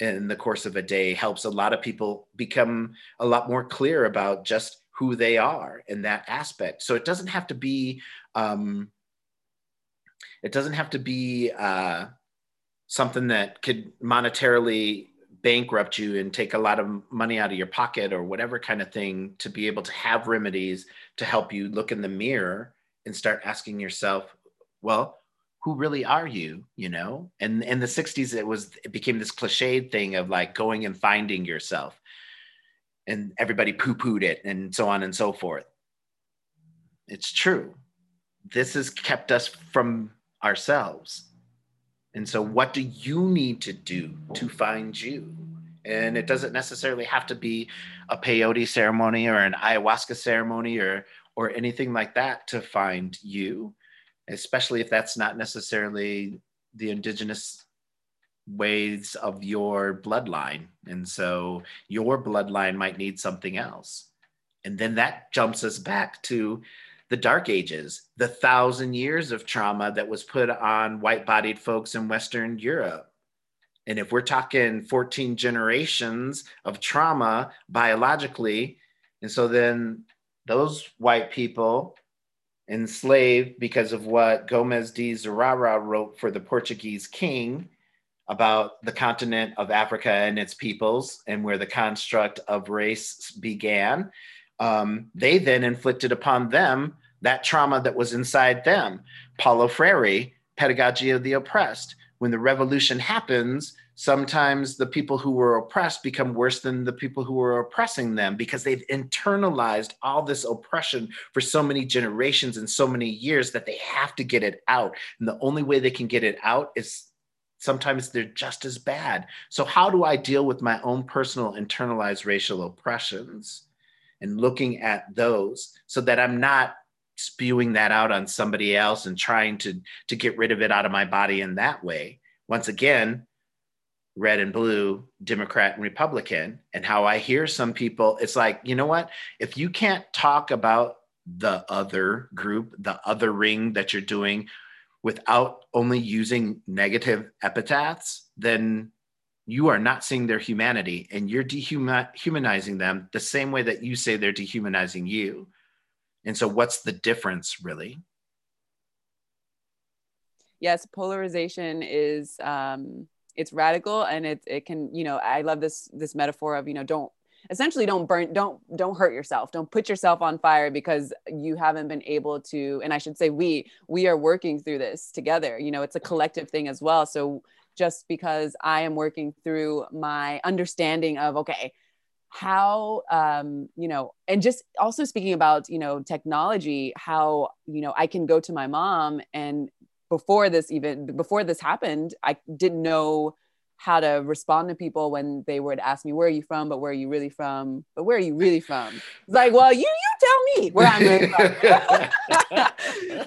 in the course of a day helps a lot of people become a lot more clear about just who they are in that aspect. So it doesn't have to be um it doesn't have to be uh something that could monetarily bankrupt you and take a lot of money out of your pocket or whatever kind of thing to be able to have remedies to help you look in the mirror and start asking yourself well who really are you you know? And in the 60s it was it became this cliched thing of like going and finding yourself. And everybody poo-pooed it and so on and so forth. It's true. This has kept us from ourselves. And so, what do you need to do to find you? And it doesn't necessarily have to be a peyote ceremony or an ayahuasca ceremony or or anything like that to find you, especially if that's not necessarily the indigenous ways of your bloodline. And so your bloodline might need something else. And then that jumps us back to the dark ages, the thousand years of trauma that was put on white bodied folks in Western Europe. And if we're talking 14 generations of trauma biologically, and so then those white people enslaved because of what Gomez de Zurara wrote for the Portuguese king about the continent of Africa and its peoples and where the construct of race began um, they then inflicted upon them that trauma that was inside them. Paulo Freire, Pedagogy of the Oppressed. When the revolution happens, sometimes the people who were oppressed become worse than the people who were oppressing them because they've internalized all this oppression for so many generations and so many years that they have to get it out. And the only way they can get it out is sometimes they're just as bad. So, how do I deal with my own personal internalized racial oppressions? and looking at those so that I'm not spewing that out on somebody else and trying to to get rid of it out of my body in that way. Once again, red and blue, Democrat and Republican, and how I hear some people, it's like, you know what? If you can't talk about the other group, the other ring that you're doing without only using negative epithets, then you are not seeing their humanity and you're dehumanizing them the same way that you say they're dehumanizing you. And so, what's the difference really? Yes, polarization is um, it's radical and it it can you know I love this this metaphor of you know don't essentially don't burn don't don't hurt yourself. Don't put yourself on fire because you haven't been able to and i should say we we are working through this together. You know it's a collective thing as well. So just because I am working through my understanding of, okay, how um, you know and just also speaking about you know technology how you know i can go to my mom and before this even before this happened i didn't know how to respond to people when they would ask me where are you from? but where are you really from? but where are you really from? It's like well you you tell me where i'm really from.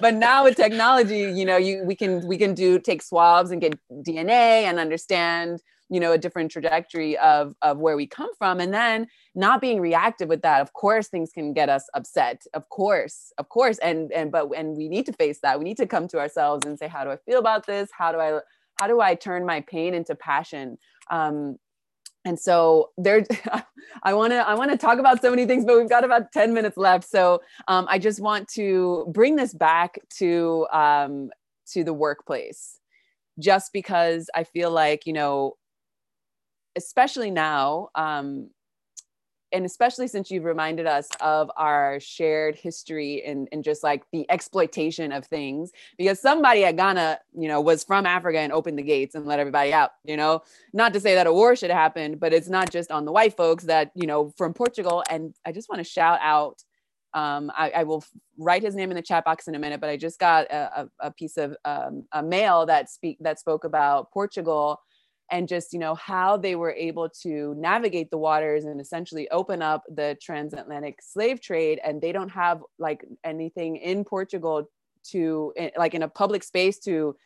But now with technology you know you we can we can do take swabs and get dna and understand you know a different trajectory of of where we come from. And then not being reactive with that of course things can get us upset. Of course of course. And and but and we need to face that. We need to come to ourselves and say how do i feel about this? How do i how do I turn my pain into passion? Um, and so there, I want to I want to talk about so many things, but we've got about ten minutes left. So um, I just want to bring this back to um, to the workplace, just because I feel like you know, especially now, um, and especially since you've reminded us of our shared history and, and just like the exploitation of things because somebody at ghana you know was from africa and opened the gates and let everybody out you know? Not to say that a war should happen but it's not just on the white folks that you know from portugal. And i just want to shout out um, I, I, will write his name in the chat box in a minute but i just got a, a, a piece of um, a mail that speak that spoke about portugal and just you know how they were able to navigate the waters and essentially open up the transatlantic slave trade and they don't have like anything in portugal to eh, like in a public space to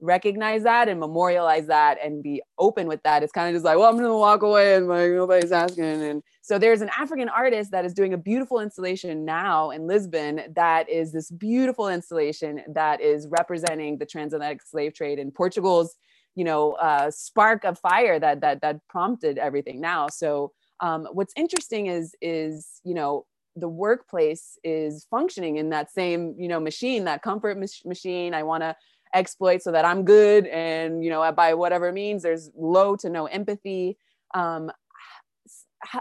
recognize that and memorialize that and be open with that. It's kind of just like, well, I'm gonna walk away and like nobody's asking. And so there's an African artist that is doing a beautiful installation now in Lisbon that is this beautiful installation that is representing the transatlantic slave trade in Portugal's, you know, uh, spark of fire that that that prompted everything. Now. So um, what's interesting is is you know the workplace is functioning in that same you know machine that comfort mach- machine. I want to exploit so that I'm good and you know by whatever means there's low to no empathy. Um,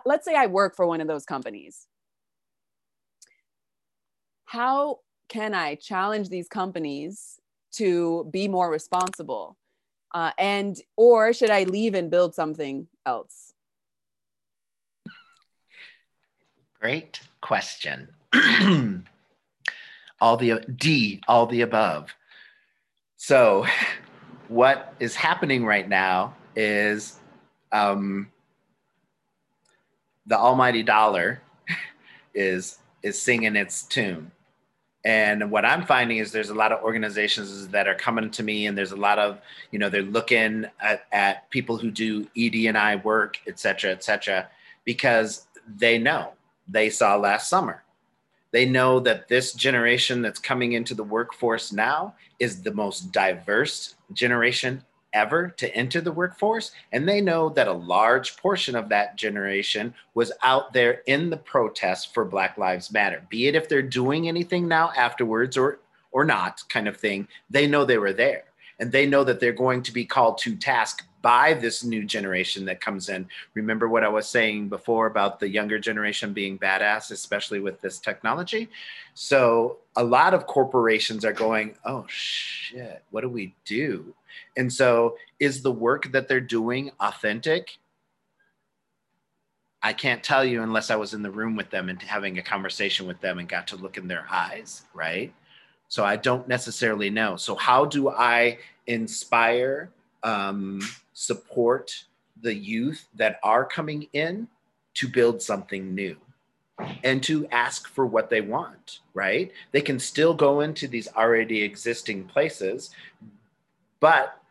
let's say I work for one of those companies. How can I challenge these companies to be more responsible uh, and or should I leave and build something else great question all the D, all the above. So, what is happening right now is um, the almighty dollar is is singing its tune. And what I'm finding is there's a lot of organizations that are coming to me, and there's a lot of, you know, they're looking at, at people who do ED and I work, et cetera, et cetera, because they know. They saw last summer. They know that this generation that's coming into the workforce now is the most diverse generation ever to enter the workforce. And they know that a large portion of that generation was out there in the protests for Black Lives Matter, be it if they're doing anything now afterwards or, or not, kind of thing. They know they were there and they know that they're going to be called to task by this new generation that comes in. Remember what I was saying before about the younger generation being badass, especially with this technology? So a lot of corporations are going, oh shit, what do we do? And so is the work that they're doing authentic? I can't tell you unless I was in the room with them and having a conversation with them and got to look in their eyes, right? So I don't necessarily know. So, how do I inspire um, support the youth that are coming in to build something new and to ask for what they want, right? They can still go into these already existing places, but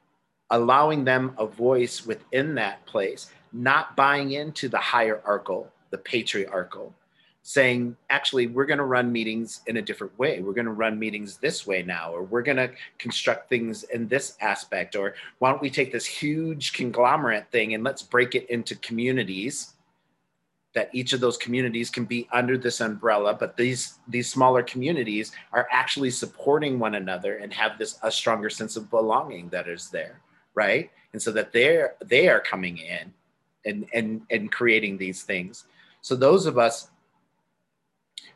allowing them a voice within that place, not buying into the hierarchical, the patriarchal, saying, actually, we're going to run meetings in a different way. We're going to run meetings this way now, or we're going to construct things in this aspect, or why don't we take this huge conglomerate thing and let's break it into communities that each of those communities can be under this umbrella but these these smaller communities are actually supporting one another and have this a stronger sense of belonging that is there right and so that they're they are coming in and and and creating these things so those of us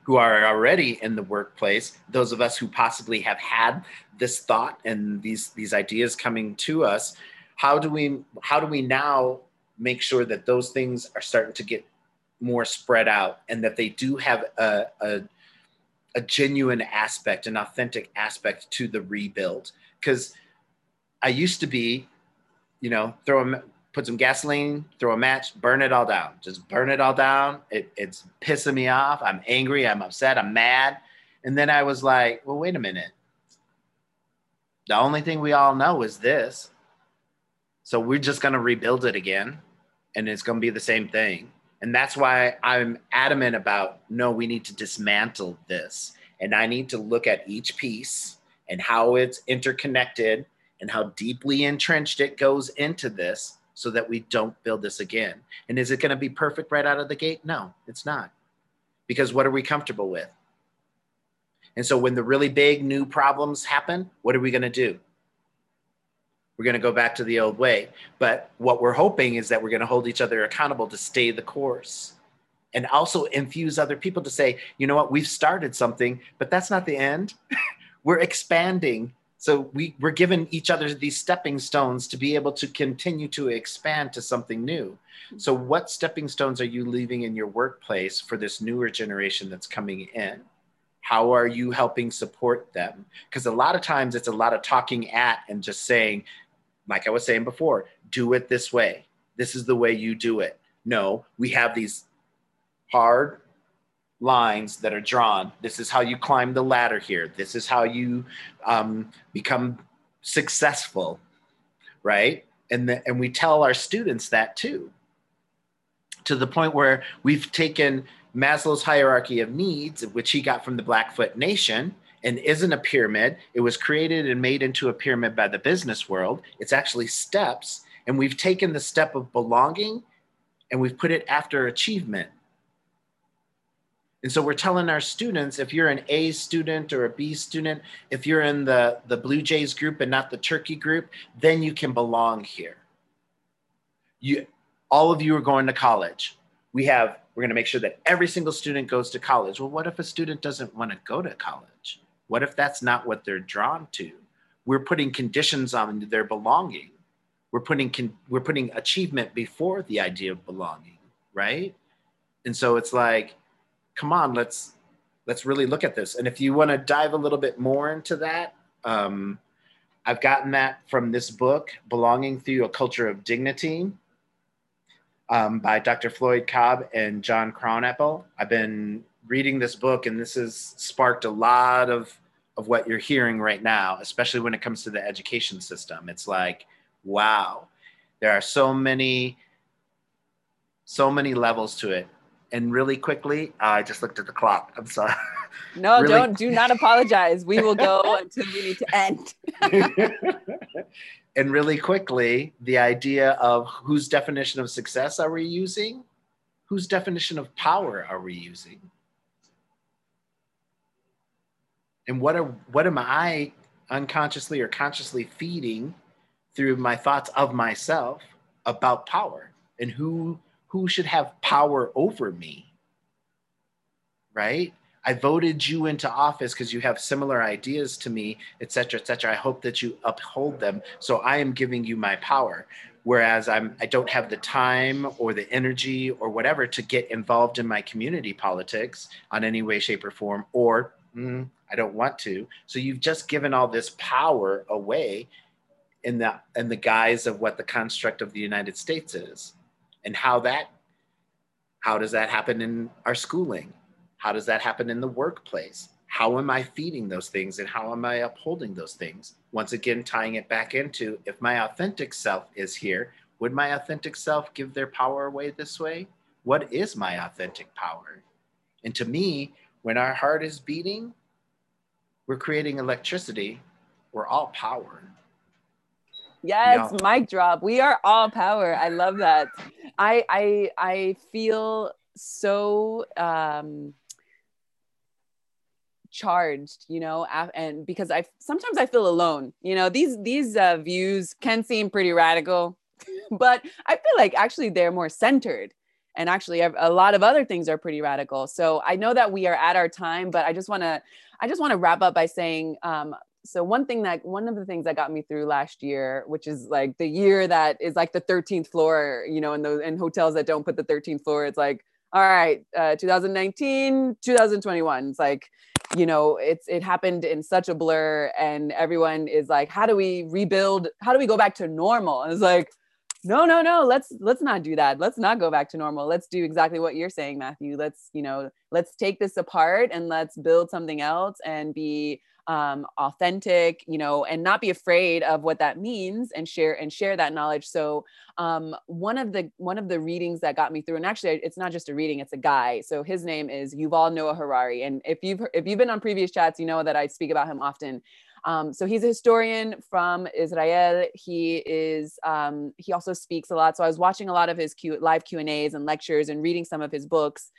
who are already in the workplace, those of us who possibly have had this thought and these these ideas coming to us, how do we how do we now make sure that those things are starting to get more spread out and that they do have a, a, a genuine aspect, an authentic aspect to the rebuild? Because I used to be, you know, throw a put some gasoline, throw a match, burn it all down. Just burn it all down. It, it's pissing me off. I'm angry. I'm upset. I'm mad. And then I was like, well, wait a minute. The only thing we all know is this. So we're just going to rebuild it again. And it's going to be the same thing. And that's why I'm adamant about no, we need to dismantle this. And I need to look at each piece and how it's interconnected and how deeply entrenched it goes into this so that we don't build this again. And is it going to be perfect right out of the gate? No, it's not. Because what are we comfortable with? And so when the really big new problems happen, what are we going to do? We're going to go back to the old way. But what we're hoping is that we're going to hold each other accountable to stay the course and also infuse other people to say, you know what, we've started something, but that's not the end. we're expanding so we, we're given each other these stepping stones to be able to continue to expand to something new. So, what stepping stones are you leaving in your workplace for this newer generation that's coming in? How are you helping support them? Because a lot of times it's a lot of talking at and just saying, like I was saying before, do it this way. This is the way you do it. No, we have these hard lines that are drawn. This is how you climb the ladder here. This is how you um, become successful, right? And the, and we tell our students that too. To the point where we've taken Maslow's hierarchy of needs, which he got from the Blackfoot Nation, and isn't a pyramid. It was created and made into a pyramid by the business world. It's actually steps. And we've taken the step of belonging and we've put it after achievement. And so we're telling our students if you're an A student or a B student, if you're in the, the Blue Jays group and not the Turkey group, then you can belong here. You, all of you are going to college. We have, we're going to make sure that every single student goes to college. Well, what if a student doesn't want to go to college? What if that's not what they're drawn to? We're putting conditions on their belonging. We're putting, we're putting achievement before the idea of belonging, right? And so it's like, come on, let's let's really look at this. And if you want to dive a little bit more into that, um, I've gotten that from this book, Belonging Through a Culture of Dignity, um, by Dr. Floyd Cobb and John Krownapple. I've been reading this book, and this has sparked a lot of of what you're hearing right now, especially when it comes to the education system. It's like, wow, there are so many, so many levels to it and really quickly, I just looked at the clock. I'm sorry. No, really? don't. Do not apologize. We will go until we need to end. and really quickly, the idea of whose definition of success are we using? Whose definition of power are we using? And what are what am I unconsciously or consciously feeding through my thoughts of myself about power and who who should have power over me? Right? I voted you into office because you have similar ideas to me, et cetera, et cetera. I hope that you uphold them. So I am giving you my power. Whereas I'm, I don't have the time or the energy or whatever to get involved in my community politics on any way, shape, or form, or mm, I don't want to. So you've just given all this power away in the in the guise of what the construct of the United States is and how that how does that happen in our schooling how does that happen in the workplace how am i feeding those things and how am i upholding those things once again tying it back into if my authentic self is here would my authentic self give their power away this way what is my authentic power and to me when our heart is beating we're creating electricity we're all power Yes, yeah. mic drop. We are all power. I love that. I I I feel so um charged you know and because i sometimes i feel alone you know these these uh, views can seem pretty radical but i feel like actually they're more centered. And actually a lot of other things are pretty radical. So i know that we are at our time but i just want to i just want to wrap up by saying um, so one thing that one of the things that got me through last year which is like the year that is like the 13th floor you know in those in hotels that don't put the 13th floor it's like all right uh, 2019 2021 it's like you know it's it happened in such a blur and everyone is like how do we rebuild? How do we go back to normal? And it's like no no no let's let's not do that. Let's not go back to normal. Let's do exactly what you're saying matthew. Let's you know let's take this apart and let's build something else and be um, authentic you know and not be afraid of what that means and share and share that knowledge. So um, one of the one of the readings that got me through and actually it's not just a reading it's a guy so his name is yuval noah harari. And if you've if you've been on previous chats you know that i speak about him often. Um, so he's a historian from Israel. He is um, he also speaks a lot. So I was watching a lot of his Q, live Q and A's and lectures and reading some of his books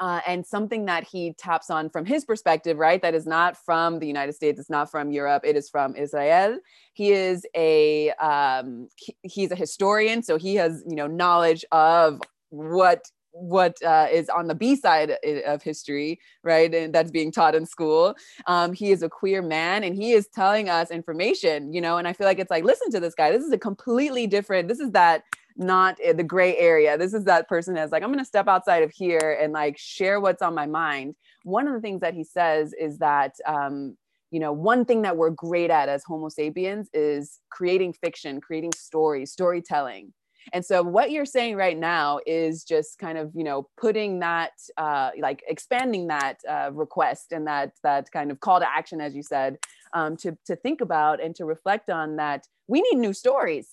uh, and something that he taps on from his perspective, right? That is not from the United States, it's not from Europe, it is from Israel. He is a um, he, he's a historian, so he has you know knowledge of what what uh, is on the B side of history, right? And that's being taught in school. Um, he is a queer man and he is telling us information, you know, and I feel like it's like, listen to this guy. This is a completely different, this is that not the gray area. This is that person that's like, I'm going to step outside of here and like share what's on my mind. One of the things that he says is that, um, you know, one thing that we're great at as Homo sapiens is creating fiction, creating stories, storytelling. And so what you're saying right now is just kind of, you know, putting that, uh, like expanding that uh, request and that that kind of call to action, as you said, um, to to think about and to reflect on that. We need new stories.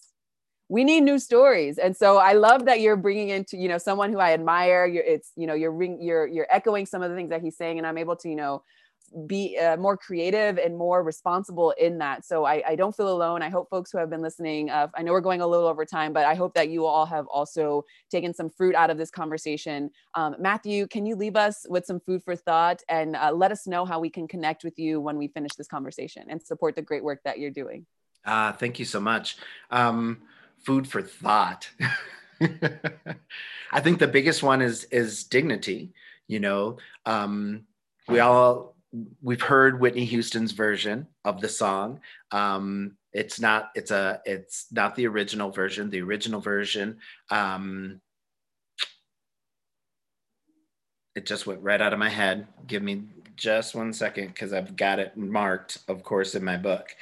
We need new stories, and so I love that you're bringing into you know someone who I admire. You're, it's you know you're ring, you're you're echoing some of the things that he's saying, and I'm able to you know be uh, more creative and more responsible in that. So I, I, don't feel alone. I hope folks who have been listening, uh, I know we're going a little over time, but I hope that you all have also taken some fruit out of this conversation. Um, Matthew, can you leave us with some food for thought and uh, let us know how we can connect with you when we finish this conversation and support the great work that you're doing? Uh, thank you so much. Um, food for thought. I think the biggest one is is dignity. You know, um, we all we've heard Whitney Houston's version of the song. Um, it's not it's a it's not the original version. The original version. Um, it just went right out of my head. Give me just one second because I've got it marked, of course, in my book.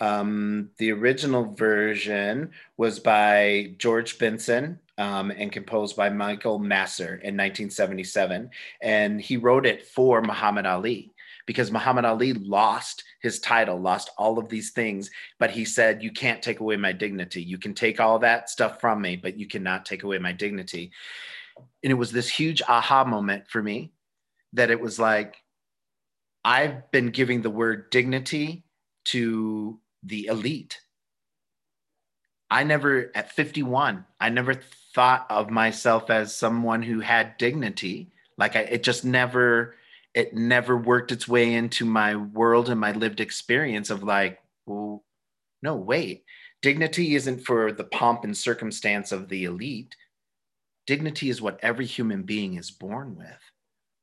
Um, the original version was by George Benson um, and composed by Michael Masser in 1977. And he wrote it for Muhammad Ali because Muhammad Ali lost his title, lost all of these things. But he said, You can't take away my dignity. You can take all that stuff from me, but you cannot take away my dignity. And it was this huge aha moment for me that it was like, I've been giving the word dignity to the elite. I never, at 51, I never thought of myself as someone who had dignity. Like I, it just never, it never worked its way into my world and my lived experience of like, well, no, wait, dignity isn't for the pomp and circumstance of the elite. Dignity is what every human being is born with.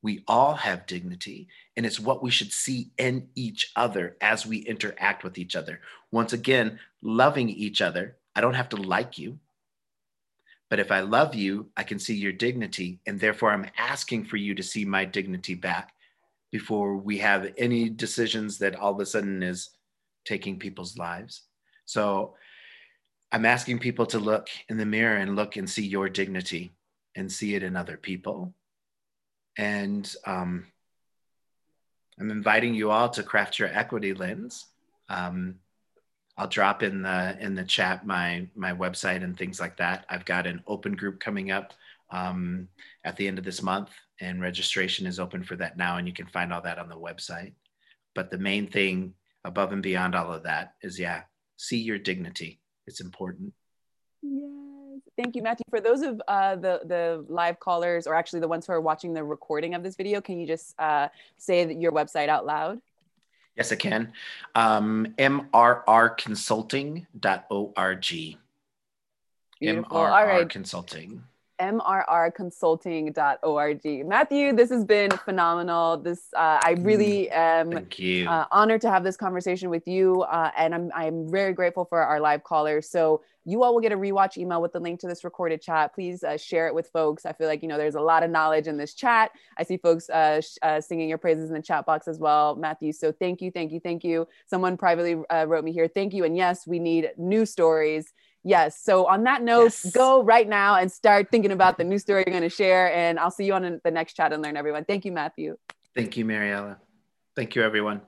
We all have dignity, and it's what we should see in each other as we interact with each other. Once again, loving each other. I don't have to like you, but if I love you, I can see your dignity, and therefore I'm asking for you to see my dignity back before we have any decisions that all of a sudden is taking people's lives. So I'm asking people to look in the mirror and look and see your dignity and see it in other people. And um, I'm inviting you all to craft your equity lens. Um, I'll drop in the in the chat my my website and things like that. I've got an open group coming up um, at the end of this month, and registration is open for that now, and you can find all that on the website. But the main thing above and beyond all of that is, yeah, see your dignity. It's important. Yes, thank you, Matthew. For those of uh, the the live callers, or actually the ones who are watching the recording of this video, can you just uh, say your website out loud? Yes, I can. Um, mrrconsulting.org. Beautiful. MRR All right. Consulting mrrconsulting.org. Matthew, this has been phenomenal. This uh, I really mm, am uh, honored to have this conversation with you, uh, and I'm I'm very grateful for our live callers. So you all will get a rewatch email with the link to this recorded chat. Please uh, share it with folks. I feel like you know there's a lot of knowledge in this chat. I see folks uh, sh- uh, singing your praises in the chat box as well, Matthew. So thank you, thank you, thank you. Someone privately wrote me here. Thank you, and yes, we need new stories Yes. So on that note, yes. go right now and start thinking about the new story you're going to share. And I'll see you on the next chat and learn, everyone. Thank you, Matthew. Thank you, Mariella. Thank you, everyone.